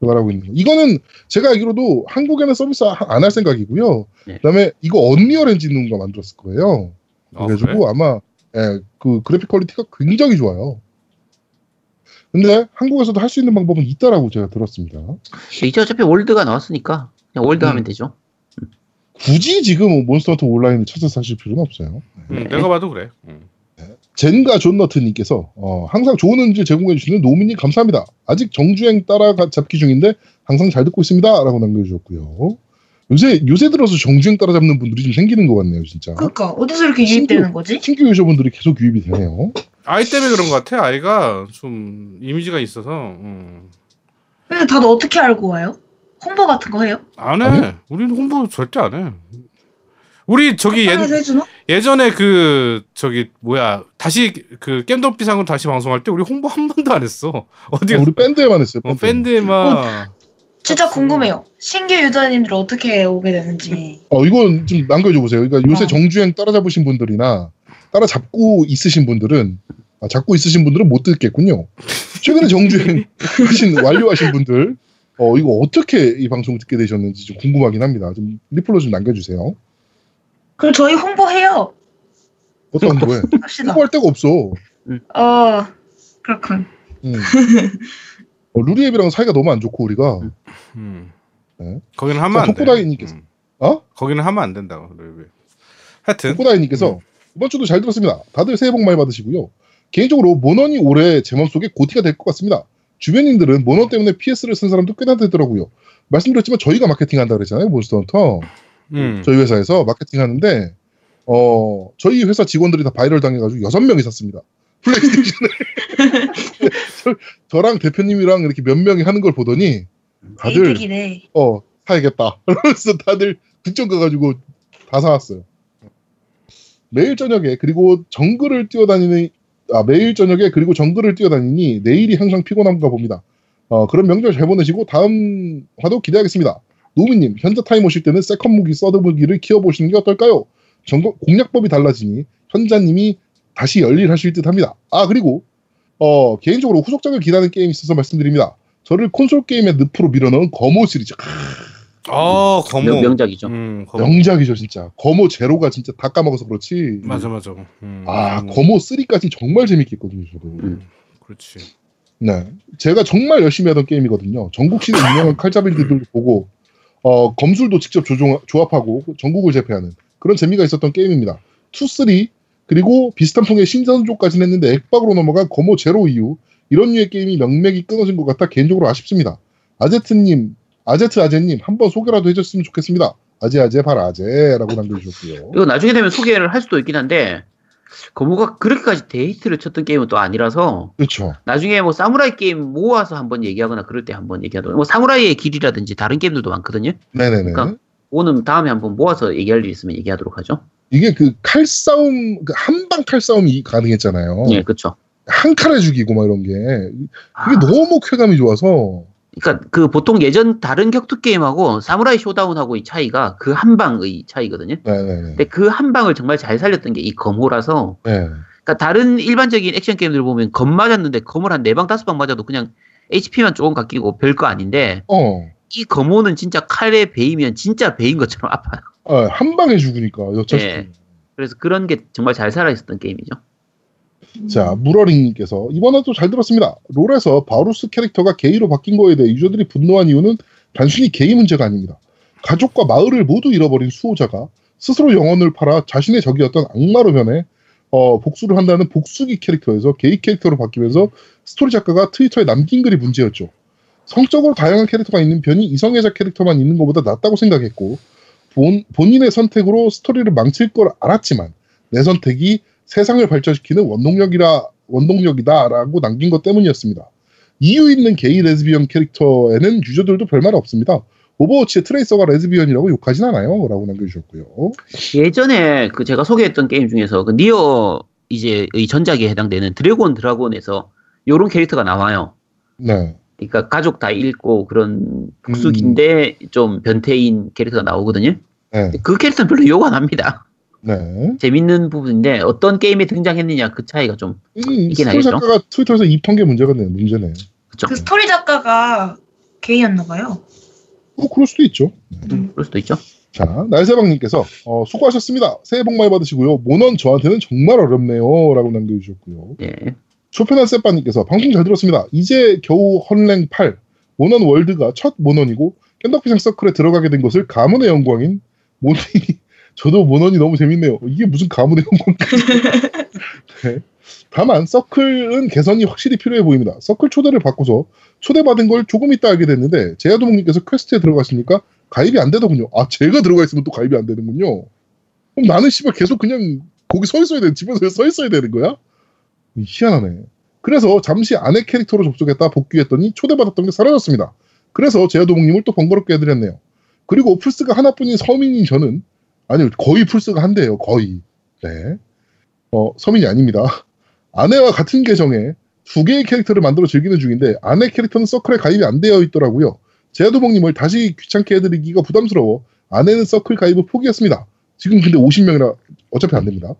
개발하고 있는 거. 이거는 제가 알기로도 한국에는 서비스 안 할 생각이고요.
네.
그다음에 이거 언리얼 엔진인가 만들었을 거예요.
아,
그래가지고
그래?
아마 예, 그 그래픽 퀄리티가 굉장히 좋아요. 근데 한국에서도 할 수 있는 방법은 있다라고 제가 들었습니다.
이제 어차피 월드가 나왔으니까 그냥 월드
음.
하면 되죠.
굳이 지금 몬스터헌터 온라인을 찾아서 하실 필요는 없어요.
응,
네.
내가 봐도 그래. 응.
젠가 존너트님께서 어, 항상 좋은 음질 제공해주시는 노미님 감사합니다. 아직 정주행 따라가 잡기 중인데 항상 잘 듣고 있습니다 라고 남겨주셨고요. 요새 요새 들어서 정주행 따라잡는 분들이 좀 생기는 것 같네요, 진짜.
그러니까 어디서 이렇게. 유입되는 거지?
신규 유저분들이 계속 유입이 되네요.
아이 때문에 그런 것 같아. 아이가 좀 이미지가 있어서. 음.
근데 다들 어떻게 알고 와요? 홍보 같은 거 해요?
안 해.
아니요?
우리는 홍보 절대 안 해. 우리 저기 예? 예전에 그 저기 뭐야 다시 그 겜덕비상으로 다시 방송할 때 우리 홍보 한 번도 안 했어. 어디
우리 밴드에만 했어요.
어,
밴드.
팬들만
진짜
아,
궁금해요. 신규 유저님들 어떻게 오게 되는지.
어 이건 좀 남겨줘 보세요. 그러니까 요새
어.
정주행 따라잡으신 분들이나 따라잡고 있으신 분들은 아, 잡고 있으신 분들은 못 듣겠군요. 최근에 정주행 하신 완료하신 분들 어 이거 어떻게 이 방송 듣게 되셨는지 좀 궁금하긴 합니다. 좀 리플로 좀 남겨주세요.
그럼 저희 홍보해요.
어떤 거에. 홍보할 데가 없어.
어, 그렇군.
음. 어, 루리앱이랑 사이가 너무 안 좋고 우리가
음.
네.
거기는 하면
자,
안 돼.
토코다이님께서.
음.
어?
거기는 하면 안 된다고. 왜? 하여튼
코다이님께서 이번 주도 잘 들었습니다. 다들 새해 복 많이 받으시고요. 개인적으로 모넌이 올해 제 마음속에 고티가 될 것 같습니다. 주변인들은 모넌 때문에 PS를 산 사람도 꽤나 되더라고요. 말씀드렸지만 저희가 마케팅한다 그랬잖아요. 몬스터 헌터.
음.
저희 회사에서 마케팅하는데 어 저희 회사 직원들이 다 바이럴 당해가지고 여섯 명이 샀습니다. 플레이스테이션을 저, 저랑 대표님이랑 이렇게 몇 명이 하는 걸 보더니 다들
개이득이네.
어 사야겠다. 그러면서 다들 국전 가가지고 다 사왔어요. 매일 저녁에 그리고 정글을 뛰어다니는 아 매일 저녁에 그리고 정글을 뛰어다니니 내일이 항상 피곤한가 봅니다. 어 그런 명절 잘 보내시고 다음 화도 기대하겠습니다. 노미님 현자 타임 오실 때는 세컨 무기 서드 무기를 키워보시는 게 어떨까요? 정보, 공략법이 달라지니 현자님이 다시 열일하실 듯합니다. 아 그리고 어 개인적으로 후속작을 기다리는 게임이 있어서 말씀드립니다. 저를 콘솔 게임의 늪으로 밀어넣은 거모 시리즈
아 거모.
명, 명작이죠.
음, 거모.
명작이죠 진짜 거모 제로가 진짜 다 까먹어서 그렇지
맞아 맞아. 음,
아
음,
거모 3까지 정말 재밌게 했거든요 저도
음.
그렇지.
네 제가 정말 열심히 하던 게임이거든요 전국 시대 유명한 칼잡이들도 보고 어 검술도 직접 조종, 조합하고 전국을 제패하는 그런 재미가 있었던 게임입니다 2, 3 그리고 비슷한 풍의 신선조까지는 했는데 액박으로 넘어간 거모 제로 이후 이런 류의 게임이 명맥이 끊어진 것 같아 개인적으로 아쉽습니다. 아제트님 아제트 아제님 한번 소개라도 해줬으면 좋겠습니다. 아제 아제 발 아제라고 남겨주셨고요.
이거 나중에 되면 소개를 할 수도 있긴 한데 검호가 그렇게까지 데이트를 쳤던 게임은 또 아니라서
그렇죠.
나중에 뭐 사무라이 게임 모아서 한번 얘기하거나 그럴 때 한번 얘기하도록. 뭐 사무라이의 길이라든지 다른 게임들도 많거든요.
네네네.
그러니까 오늘 다음에 한번 모아서 얘기할 일 있으면 얘기하도록 하죠.
이게 그 칼싸움 그 한방 칼싸움이 가능했잖아요.
예, 그렇죠.
한 칼에 죽이고 막 이런 게 그게
아,
너무 쾌감이 좋아서
그러니까 그 보통 예전 다른 격투 게임하고 사무라이 쇼다운하고 이 차이가 그 한 방의 차이거든요.
네네네.
근데 그 한 방을 정말 잘 살렸던 게 이 검호라서
네.
그러니까 다른 일반적인 액션 게임들 보면 검 맞았는데 검을 한 네 방 다섯 방 맞아도 그냥 HP만 조금 깎이고 별거 아닌데
어,
이 검호는 진짜 칼에 베이면 진짜 베인 것처럼 아파요.
어, 한 방에 죽으니까 여차 싶
예. 그래서 그런 게 정말 잘 살아 있었던 게임이죠.
자 무러링님께서 이번에도 잘 들었습니다. 롤에서 바루스 캐릭터가 게이로 바뀐 거에 대해 유저들이 분노한 이유는 단순히 게이 문제가 아닙니다. 가족과 마을을 모두 잃어버린 수호자가 스스로 영혼을 팔아 자신의 적이었던 악마로 변해 어, 복수를 한다는 복수기 캐릭터에서 게이 캐릭터로 바뀌면서 스토리 작가가 트위터에 남긴 글이 문제였죠. 성적으로 다양한 캐릭터가 있는 편이 이성애자 캐릭터만 있는 것보다 낫다고 생각했고 본, 본인의 선택으로 스토리를 망칠 걸 알았지만 내 선택이 세상을 발전시키는 원동력이라 원동력이다라고 남긴 것 때문이었습니다. 이유 있는 게이 레즈비언 캐릭터에는 유저들도 별말 없습니다. 오버워치의 트레이서가 레즈비언이라고 욕하진 않아요. 라고 남겨주셨고요.
예전에 그 제가 소개했던 게임 중에서 그 니어 이제 의 전작에 해당되는 드래곤 드라곤에서 요런 캐릭터가 나와요.
네.
그러니까 가족 다 잃고 그런 복수기인데 좀 변태인 캐릭터가 나오거든요.
네.
그 캐릭터는 별로 욕 안 합니다.
네.
재밌는 부분인데 어떤 게임에 등장했느냐 그 차이가
좀이
이게
스토리? 작가가 트위터에서 입한 게 문제가 네 문제네.
그쵸.
그 스토리 작가가 게이였나 봐요.
뭐 그럴 수도 있죠.
음, 그럴 수도 있죠.
자, 날새방님께서 어, 수고하셨습니다. 새해 복 많이 받으시고요. 모넌 저한테는 정말 어렵네요. 라고 남겨주셨고요.
예.
쇼펜한 세빠님께서 방송 잘 들었습니다. 이제 겨우 헌랭 8 모넌 월드가 첫 모넌이고 겜덕비상 서클에 들어가게 된 것을 가문의 영광인 모넌이 저도 모넌이 너무 재밌네요. 이게 무슨 가문의 영광? 네. 다만 서클은 개선이 확실히 필요해 보입니다. 서클 초대를 받고서 초대받은 걸 조금 있다 알게 됐는데 제아도목님께서 퀘스트에 들어가시니까 가입이 안 되더군요. 아 제가 들어가 있으면 또 가입이 안 되는군요. 그럼 나는 씨발 계속 그냥 거기 서 있어야 돼. 집에서 서 있어야 되는 거야? 희한하네. 그래서 잠시 아내 캐릭터로 접속했다 복귀했더니 초대받았던 게 사라졌습니다. 그래서 제야도목님을 또 번거롭게 해드렸네요. 그리고 플스가 하나뿐인 서민인 저는 아니요 거의 플스가 한 대예요. 거의. 네. 어 서민이 아닙니다. 아내와 같은 계정에 두 개의 캐릭터를 만들어 즐기는 중인데 아내 캐릭터는 서클에 가입이 안 되어 있더라고요. 제야도목님을 다시 귀찮게 해드리기가 부담스러워 아내는 서클 가입을 포기했습니다. 지금 근데 50명이라 어차피 안 됩니다.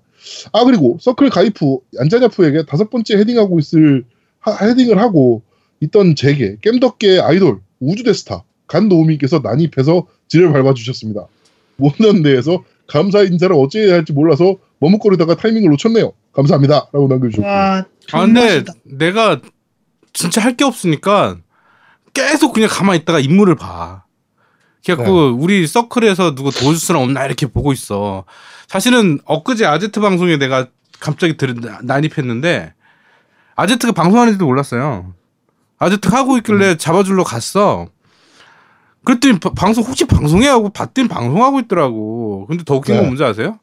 아 그리고 서클 가입 후 안자냐프에게 다섯 번째 헤딩하고 있을 하- 헤딩을 하고 있던 제게 겜덕계의 아이돌 우주대스타 간노우미께서 난입해서 지를 밟아주셨습니다. 내에서 감사 인사를 어찌해야 할지 몰라서 머뭇거리다가 타이밍을 놓쳤네요. 감사합니다. 라고 남겨주셨고
와,
아 근데. 내가 진짜 할 게 없으니까 계속 그냥 가만히 있다가 인물을 봐. 그래갖고 우리 서클에서 누구 도와줄 사람 없나 이렇게 보고 있어. 사실은 엊그제 아제트 방송에 내가 갑자기 들, 난입했는데 아제트가 방송하는지도 몰랐어요. 아제트가 하고 있길래 잡아주러 갔어. 그랬더니 바- 방송 혹시 방송해 하고 봤더니 방송하고 있더라고. 근데 더 웃긴 건
네.
뭔지 아세요?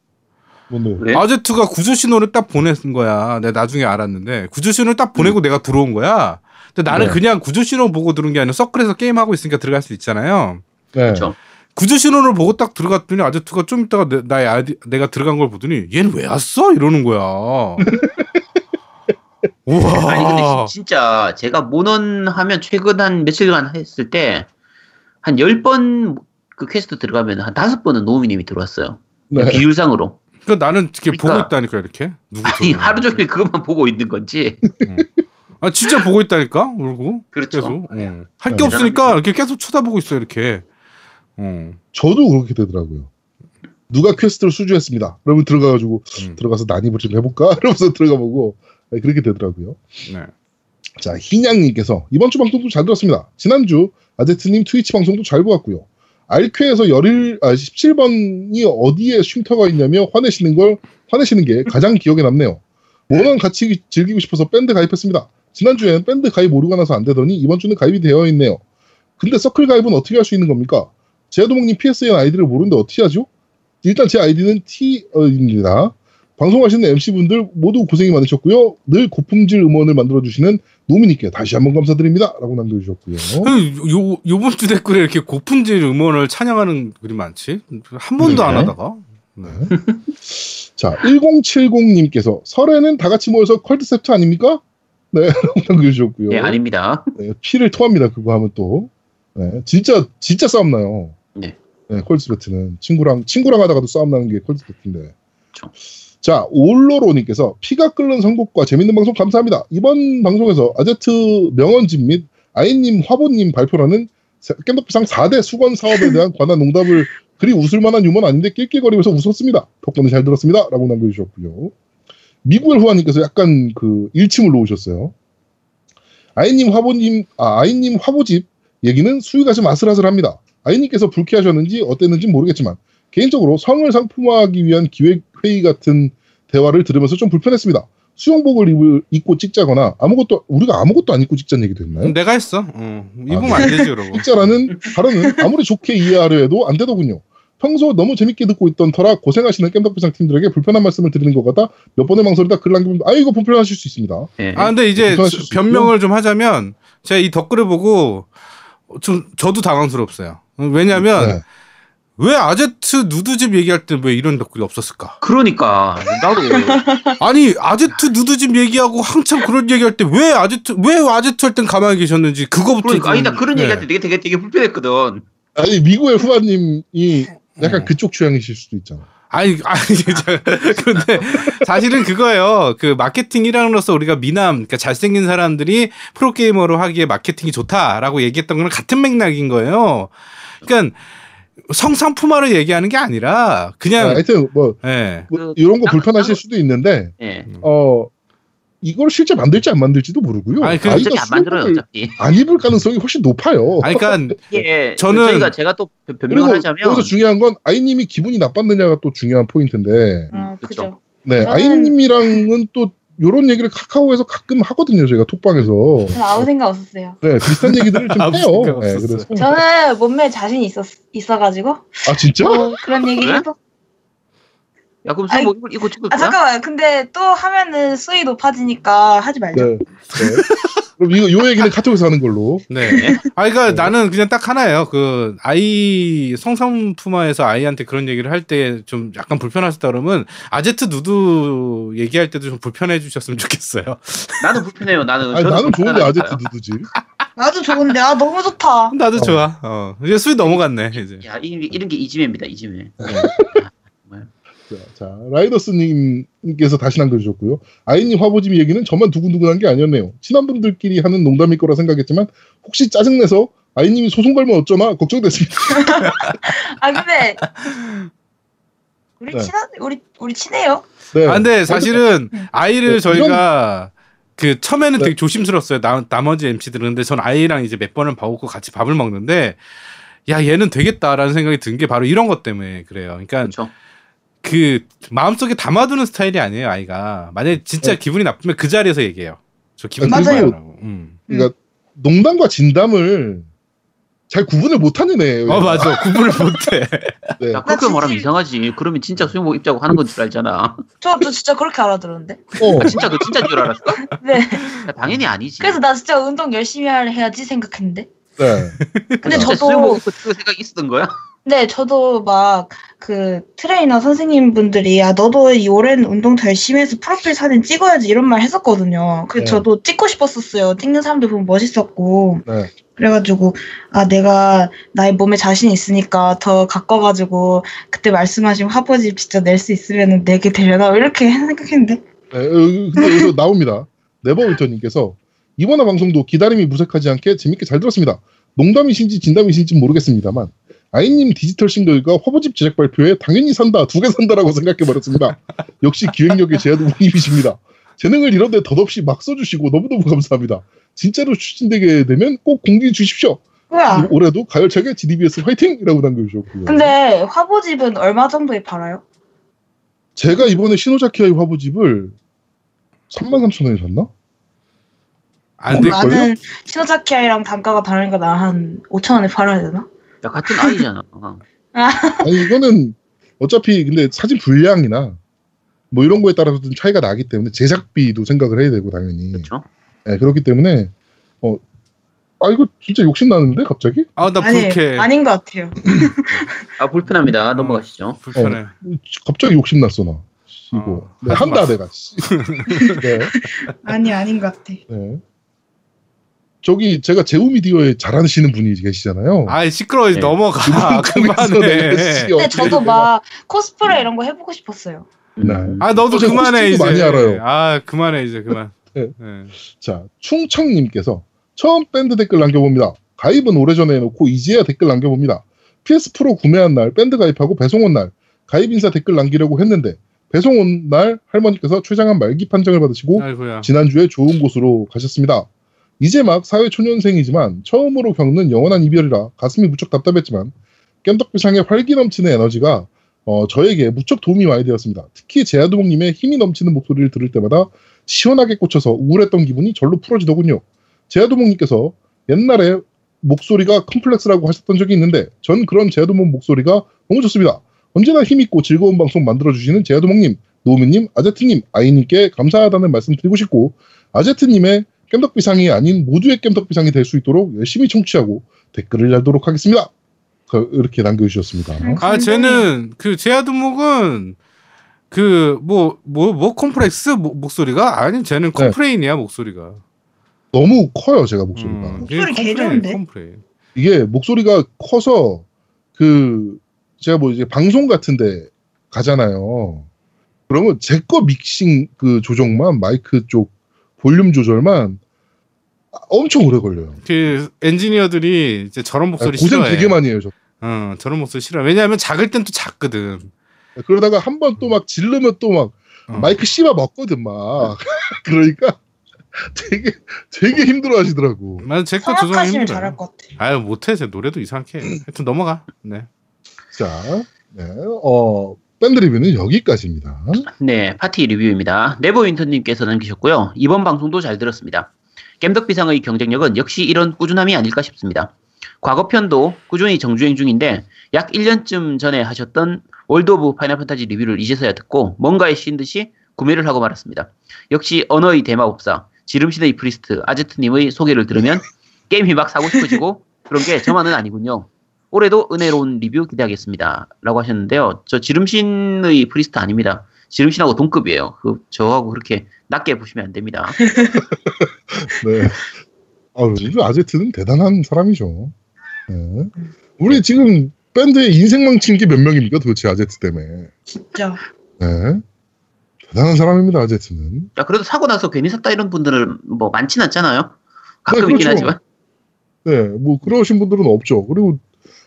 왜?
아제트가 구조 신호를 딱 보낸 거야. 내가 나중에 알았는데 구조 신호를 딱 보내고 내가 들어온 거야. 근데 나는
네.
그냥 구조 신호 보고 들은 게 아니라 서클에서 게임 하고 있으니까 들어갈 수 있잖아요.
네.
그렇죠.
구조 신호를 보고 딱 들어갔더니 아제트가 좀 있다가 내, 나의 아이디, 내가 들어간 걸 보더니 얘는 왜 왔어? 이러는 거야. 우와.
아니 근데 진- 진짜 제가 모넌 하면 최근 한 며칠간 했을 때 한 10번 그 퀘스트 들어가면 한 다섯 번은 노미님이 들어왔어요.
네.
비율상으로.
그러니까 나는 이렇게 보고
그러니까.
있다니까 이렇게. 누구
아니. 하루 종일 그것만 보고 있는 건지.
아 진짜 보고 있다니까 울고
그렇죠.
계속 어. 할
네.
게 없으니까 이렇게 계속 쳐다보고 있어 이렇게 어.
저도 그렇게 되더라고요. 누가 퀘스트를 수주했습니다. 그러면 들어가가지고
음.
들어가서 난입을 좀 해볼까? 이러면서 들어가보고 네, 그렇게 되더라고요.
네.
자, 희냥님께서 이번 주 방송도 잘 들었습니다. 지난주 아제트님 트위치 방송도 잘 보았고요. 알퀘에서 열일 아 17번이 어디에 쉼터가 있냐며 화내시는 걸 화내시는 게 가장 기억에 남네요. 모넌 같이 즐기고 싶어서 밴드 가입했습니다. 지난주엔 밴드 가입 오류가 나서 안 되더니 이번 주는 가입이 되어 있네요. 근데 서클 가입은 어떻게 할 수 있는 겁니까? 제아도목님 PSN 아이디를 모르는데 어떻게 하죠? 일단 제 아이디는 T입니다. 방송하시는 MC분들 모두 고생이 많으셨고요. 늘 고품질 음원을 만들어주시는 노미님께 다시 한번 감사드립니다. 라고 남겨주셨고요.
그 요, 요번 주 댓글에 이렇게 고품질 음원을 찬양하는 글이 많지? 한 번도 안
네.
하다가. 네.
자, 1070님께서 설에는 다 같이 모여서 Culdcept 아닙니까? 네, 라고 남겨주셨고요.
예, 아닙니다.
네, 피를 토합니다. 그거 하면 또. 네, 진짜, 진짜 싸움 나요.
네.
네, Culdcept는. 친구랑, 친구랑 하다가도 싸움 나는 게 Culdcept인데.
그쵸.
자, 올로로님께서 피가 끓는 선곡과 재밌는 방송 감사합니다. 이번 방송에서 아제트 명언집 및 아이님 화보님 발표라는 겜덕비상 4대 수건 사업에 대한 관한 농담을 그리 웃을 만한 유머는 아닌데 낄낄거리면서 웃었습니다. 덕분에 잘 들었습니다. 라고 남겨주셨고요. 미국의 후아님께서 약간 그 일침을 놓으셨어요. 아이님 화보님, 아, 아이님 화보집 얘기는 수위가 좀 아슬아슬합니다. 아이님께서 불쾌하셨는지 어땠는지 모르겠지만 개인적으로 성을 상품화하기 위한 기획회의 같은 대화를 들으면서 좀 불편했습니다. 수영복을 입을, 입고 찍자거나 아무것도 우리가 아무것도 안 입고 찍자는 얘기도 했나요?
내가 했어. 어. 입으면
아,
안 되지, 그러고.
찍자라는 발언은 아무리 좋게 이해하려 해도 안 되더군요. 평소 너무 재밌게 듣고 있던 터라 고생하시는 겜덕비상 팀들에게 불편한 말씀을 드리는 것 같아 몇 번의 망설이다 글 남기면 아이고 불편하실 수 있습니다.
예.
아, 근데 이제 변명을 좀 하자면 제가 이 댓글을 보고 좀 저도 당황스럽어요. 왜냐면
네.
왜 아제트 누드집 얘기할 때 왜 이런 댓글이 없었을까?
그러니까 나도
아니 아제트 누드집 얘기하고 한참 그런 얘기할 때 왜 아제트 왜 아제트 할 땐 가만히 계셨는지 그거부터
그러니까 아니 나 그런
네.
얘기할 때 되게 되게 되게 불편했거든.
아니 미국의 후아님이 약간
어.
그쪽 취향이실 수도 있잖아.
아니, 아니, 저- 근데 사실은 그거예요. 그 마케팅 일환으로서 우리가 미남, 그러니까 잘생긴 사람들이 프로게이머로 하기에 마케팅이 좋다라고 얘기했던 거는 같은 맥락인 거예요. 그러니까 성상품화를 얘기하는 게 아니라
아,
그냥,
하여튼 뭐,
예.
뭐
그,
이런 거
딱-
불편하실
딱-
수도 있는데
예.
어 이걸 실제 만들지 안 만들지도 모르고요.
아니, 그
어차피 안 만들어요 어차피.
안 입을 가능성이 훨씬 높아요.
아니, 그러니까
예.
저는-
저희가 제가 또 변- 변명을 하자면
여기서 중요한 건 아이님이 기분이 나빴느냐가 또 중요한 포인트인데,
어,
그쵸.
그죠.
네
저는-
아이님이랑은 또 이런 얘기를 카카오에서 가끔 하거든요. 저희가 톡방에서.
아무 생각 없었어요.
네 비슷한 얘기들을 좀 해요. 네. 그래서
저는 몸매에 자신 있었, 있어가지고,
아 진짜?
뭐 그런 얘기
그래?
해도.
야 그럼
아니,
수목 이거 이거 찍을
아,
거야?
잠깐만. 근데 또 하면은 수위 높아지니까 하지 말죠.
네. 네. 그럼 이거 요 얘기는 카톡에서 하는 걸로.
네. 아, 그러니까 나는 그냥 딱 하나예요. 그 아이 성상품화에서 아이한테 그런 얘기를 할 때 좀 약간 불편하셨다 그러면 아제트 누드 얘기할 때도 좀 불편해 주셨으면 좋겠어요.
나는 불편해요. 나는
아니 나는 좋은데. 아제트 누드지.
나도 좋은데, 아, 너무 좋다.
나도
어.
좋아. 어. 이제 수위 넘어갔네, 이제.
야 이, 이런 게 이지매입니다. 이지매.
자, 자, 라이더스님께서 다시 남겨주셨고요. 아이님 화보집 얘기는 저만 두근두근한 게 아니었네요. 친한 분들끼리 하는 농담일 거라 생각했지만 혹시 짜증내서 아이님이 소송 걸면 어쩌나 걱정됐습니다.
아, 근데, 우리
네.
친한, 우리, 우리 친해요.
네.
아, 근데 사실은
음.
아이를
네,
저희가 그 처음에는
네.
되게 조심스러웠어요. 나, 나머지 MC들은. 근데 전 아이랑 이제 몇 번을 봐오고 같이 밥을 먹는데 야, 얘는 되겠다라는 생각이 든 게 바로 이런 것 때문에 그래요. 그러니까
그렇죠.
그 마음속에 담아두는 스타일이 아니에요, 아이가. 만약에 진짜
네.
기분이 나쁘면 그 자리에서 얘기해요. 저 기분
맞아요.
나빠요. 음.
그러니까 농담과 진담을 잘 구분을 못하는 애예요.
어 맞아 구분을 못해.
네.
야, 그렇게
나
말하면
진짜-
이상하지. 그러면 진짜 수영복 입자고 하는 건 줄 알잖아.
저, 저 진짜 그렇게 알아들었는데.
어,
아, 진짜 너 진짜인 줄 알았어?
네.
야, 당연히 아니지.
그래서 나 진짜 운동 열심히 할- 해야지 생각했는데.
네.
근데
진짜
저도
수영복 입고 그 생각 있었던 거야?
네, 저도 막 그 트레이너 선생님 분들이 야 너도 이 오랜 운동 더 열심히 해서 프로필 사진 찍어야지 이런 말 했었거든요. 그래서
네.
저도 찍고 싶었었어요. 찍는 사람들 보면 멋있었고
네.
그래가지고 아 내가 나의 몸에 자신 있으니까 더 가꿔가지고 그때 말씀하신 화보집 진짜 낼 수 있으면 내게 되려나 이렇게 생각했는데
네, 어, 근데 여기서 나옵니다. 네버윈터님께서 이번 화 방송도 기다림이 무색하지 않게 재밌게 잘 들었습니다. 농담이신지 진담이신지 모르겠습니다만 아이님 디지털 싱글과 화보집 제작 발표에 당연히 산다 두 개 산다라고 생각해버렸습니다. 역시 기획력의 제아도님이십니다. 재능을 이런데 덧없이 막 써주시고 너무너무 감사합니다. 진짜로 추진되게 되면 꼭 공개해 주십시오.
뭐야?
올해도 가열차게 GDBS 화이팅이라고 남겨주셨고요.
근데 화보집은 얼마 정도에 팔아요?
제가 이번에 시노자키아의 화보집을 3만 3천 원에 샀나?
안 돼.
될걸요?
나는 시노자키아이랑 단가가 다르니까 나 한 5천 원에 팔아야 되나?
야, 같은 아이잖아.
아니 이거는 어차피 근데 사진 분량이나 뭐 이런 거에 따라서 좀 차이가 나기 때문에 제작비도 생각을 해야 되고 당연히
그렇죠?
네, 그렇기 때문에 어, 아 이거 진짜 욕심 나는데 갑자기
아나
아니
불쾌.
아닌 것 같아요.
아, 불편합니다. 넘어가시죠.
불편해.
갑자기 욕심 났어 나 이거
어,
네,
마.
내가 씨. 네,
아니 아닌 것 같아.
네. 저기 제가 제우미디어에 잘하시는 분이 계시잖아요
아이 시끄러워
네.
넘어가. 그만해.
씨,
근데 저도 막 코스프레 이런 거 해보고 싶었어요.
네.
아 너도
저
그만해 이제.
많이 알아요.
아 그만해 이제 그만.
네.
네.
자, 충청님께서 처음 밴드 댓글 남겨봅니다. 가입은 오래전에 해놓고 이제야 댓글 남겨봅니다. PS 프로 구매한 날 밴드 가입하고 배송 온 날 가입 인사 댓글 남기려고 했는데 배송 온 날 할머니께서 최장한 말기 판정을 받으시고
아이고야.
지난주에 좋은 곳으로 가셨습니다. 이제 막 사회 초년생이지만 처음으로 겪는 영원한 이별이라 가슴이 무척 답답했지만 깸덕비상의 활기 넘치는 에너지가 어, 저에게 무척 도움이 많이 되었습니다. 특히 제아도목님의 힘이 넘치는 목소리를 들을 때마다 시원하게 꽂혀서 우울했던 기분이 절로 풀어지더군요. 제아두목님께서 옛날에 목소리가 컴플렉스라고 하셨던 적이 있는데 전 그런 제아두목 목소리가 너무 좋습니다. 언제나 힘있고 즐거운 방송 만들어주시는 제아두목님, 노우미님, 아제트님, 아이님께 감사하다는 말씀 드리고 싶고 아제트님의 깸덕비상이 아닌 모두의 깸덕비상이 될 수 있도록 열심히 청취하고 댓글을 달도록 하겠습니다. 그- 이렇게 남겨주셨습니다.
아 쟤는 그 제아두목은 그 뭐 뭐뭐 콤플렉스 모- 목소리가 아니 쟤는
네.
complain이야 목소리가.
너무 커요 제가 목소리가.
음,
목소리
이게
개
complain,
좋은데?
complain.
이게 목소리가 커서 그 제가 뭐 이제 방송 같은데 가잖아요. 그러면 제 거 믹싱 그 조정만 마이크 쪽 볼륨 조절만 엄청 오래 걸려요.
그 엔지니어들이 이제 저런 목소리
고생
싫어해.
되게 많이 해요. 저.
어, 저런 목소리 싫어. 왜냐하면 작을 땐 또 작거든.
그러다가 한 번 또막 지르면 또막
어.
마이크 씹어 먹거든 막. 그러니까 되게 되게 힘들어 하시더라고.
나는 제거 조정이
성악하시면
힘들어.
잘할 것 같아.
아유 못해 제 노래도 이상하게. 해. 하여튼 넘어가. 네.
자, 네, 어, 밴드 리뷰는 여기까지입니다.
네, 파티 리뷰입니다. 네버윈터님께서 남기셨고요. 이번 방송도 잘 들었습니다. 겜덕비상의 경쟁력은 역시 이런 꾸준함이 아닐까 싶습니다. 과거편도 꾸준히 정주행 중인데 약 1년쯤 전에 하셨던 World of Final Fantasy 리뷰를 이제서야 듣고 뭔가에 씌인 듯이 구매를 하고 말았습니다. 역시 언어의 대마법사, 지름신의 priest, 아제트님의 소개를 들으면 게임이 막 사고 싶어지고 그런 게 저만은 아니군요. 올해도 은혜로운 리뷰 기대하겠습니다. 라고 하셨는데요. 저 지름신의 priest 아닙니다. 지름신하고 동급이에요. 그 저하고 그렇게 낮게 보시면 안 됩니다.
네. 아유, 이 아제트는 대단한 사람이죠. 네. 우리 지금 밴드에 인생 망친 게 몇 명입니까 도대체 아제트 때문에.
진짜.
네. 대단한 사람입니다 아제트는.
야, 그래도 사고 나서 괜히 샀다 이런 분들은 뭐 많진 않잖아요. 가끔
네,
있긴
그렇죠.
하지만.
네, 뭐 그러신 분들은 없죠. 그리고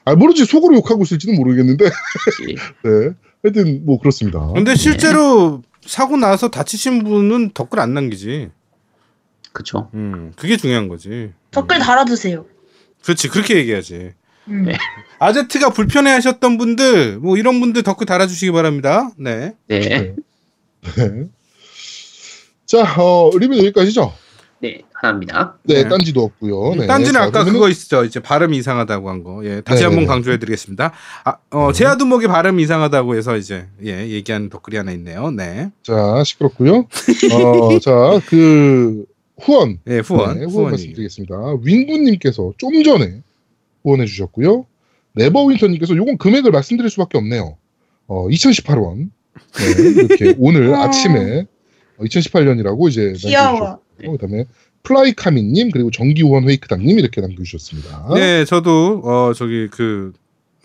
아 모르지 속으로 욕하고 있을지는 모르겠는데. 네. 하여튼 뭐 그렇습니다.
근데 실제로 사고 나서 다치신 분은 댓글 안 남기지.
그쵸.
음, 그게 중요한 거지.
댓글 달아두세요.
그렇지, 그렇게 얘기하지.
음.
네.
아제트가 불편해 하셨던 분들, 뭐 이런 분들 댓글 달아주시기 바랍니다. 네.
네.
네. 자, 어, 리뷰 여기까지죠.
네. 감사합니다.
네,
네.
딴지도 없고요. 네.
딴지는
자,
아까
그러면은
그거 있죠. 이제 발음이 이상하다고 한 거. 예, 다시
네,
한번
네, 네.
강조해 드리겠습니다. 아, 어, 제아 두목의 발음이 이상하다고 해서 이제 예, 얘기한 댓글이 하나 있네요. 네,
자, 시끄럽고요. 어, 자, 그 후원
예, 후원,
네, 후원
후원이.
말씀드리겠습니다. 윙구 님께서 좀 전에 후원해 주셨고요. 네버윈터 님께서 요건 금액을 말씀드릴 수밖에 없네요. 어, 2018원. 네, 이렇게 오늘
와.
아침에 2018년이라고 이제
귀여워.
남겨주셨고, 그다음에 플라이카미님 그리고 정기후원 회이크당님 이렇게 남겨주셨습니다.
네, 저도 어 저기 그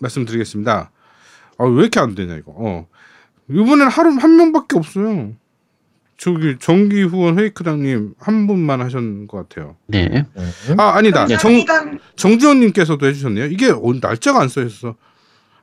말씀드리겠습니다. 아, 왜 이렇게 안 되냐 이거. 어. 이번엔 하루 한 명밖에 없어요. 저기 정기 후원 회이크당님 한 분만 하신 것 같아요.
네.
네.
아 아니다. 정
감사합니다.
정지원님께서도 해주셨네요. 이게 어, 날짜가 안 써 있어.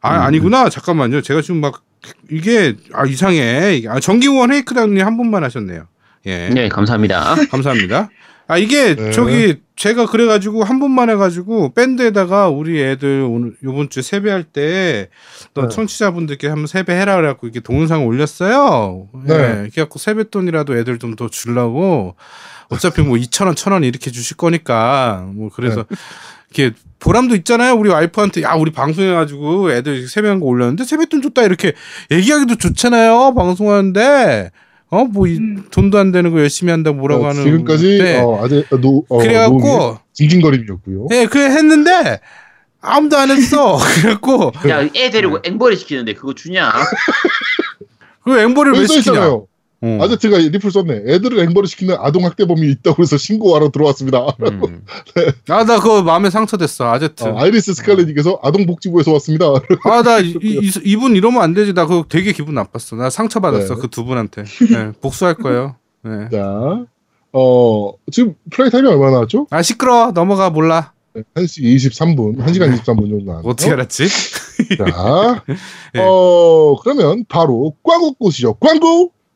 아
음.
아니구나. 잠깐만요. 제가 지금 막 이게 아 이상해. 아 정기 후원 회이크당님 한 분만 하셨네요. 예.
네, 감사합니다.
감사합니다. 아 이게
네.
저기 제가 그래가지고 한 번만 해가지고 밴드에다가 우리 애들 오늘 요번 주 세배할 때
네.
청취자분들께 한번 세배해라 그래갖고 이게 동영상 올렸어요.
네.
네. 그래갖고 세뱃돈이라도 애들 좀 더 주려고 어차피 뭐 2천 원, 천원 이렇게 주실 거니까 뭐 그래서
네.
이렇게 보람도 있잖아요. 우리 와이프한테 야 우리 방송해가지고 애들 세배한 거 올렸는데 세뱃돈 줬다 이렇게 얘기하기도 좋잖아요. 방송하는데 어뭐
음.
돈도 안 되는 거 열심히 한다고 뭐라고
어,
하는
지금까지
네.
어, 아재 어, 노, 어,
그래갖고
징징거림이었고요.
예 그래 했는데 아무도 안 했어. 그래갖고
야, 애 데리고 앵벌이 시키는데 그거 주냐?
그 앵벌을 왜 시키냐?
있잖아요.
어.
아제트가 리플 썼네. 애들을 앵벌을 시키는 아동 학대범이 있다고 해서 신고하러 들어왔습니다.
음. 아나 그거 마음에 상처됐어 아제트.
어, 아이리스 스칼렛님께서 아동복지부에서 왔습니다.
아나 이분 이러면 안 되지. 나 그거 되게 기분 나빴어. 나 상처 받았어
네.
그두 분한테. 네, 복수할 거예요. 네.
자, 어, 지금 play time이 얼마나 나왔죠?
아 시끄러. 넘어가 몰라.
네, 1시 23분, 1시간 23분 정도 나왔네요.
어떻게 알았지?
자,
네.
어, 그러면 바로 광고 꼬시죠. 광고!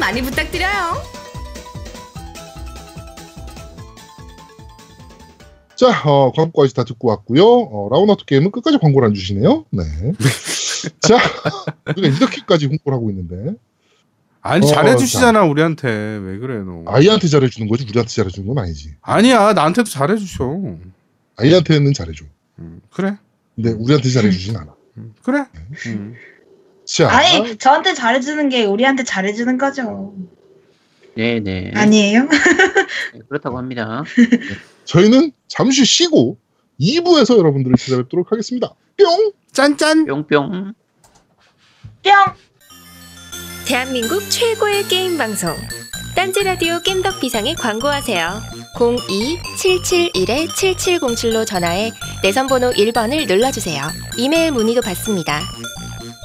많이 부탁드려요.
자, 어, 광고까지 다 듣고 왔고요. 어, 라운아웃 게임은 끝까지 광고를 안 주시네요. 네. 자, 우리가 이렇게까지 홍보를 하고 있는데,
아니
어,
잘해주시잖아 우리한테 왜 그래 너?
아이한테 잘해주는 거지, 우리한테 잘해주는 건 아니지.
아니야 나한테도 잘해주셔.
아이한테는 잘해줘.
음, 그래
근데 우리한테 잘해주진 않아.
음, 그래. 음.
자,
아니, 저한테 잘해주는 게 우리한테 잘해주는 거죠.
네, 네.
아니에요?
네, 그렇다고 합니다.
저희는 잠시 쉬고 2부에서 여러분들을 찾아뵙도록 하겠습니다. 뿅!
짠짠.
뿅뿅.
뿅!
대한민국 최고의 게임 방송 딴지 라디오 겜덕 비상에 광고하세요. 02-771-7707로 전화해 내선 번호 1번을 눌러주세요. 이메일 문의도 받습니다.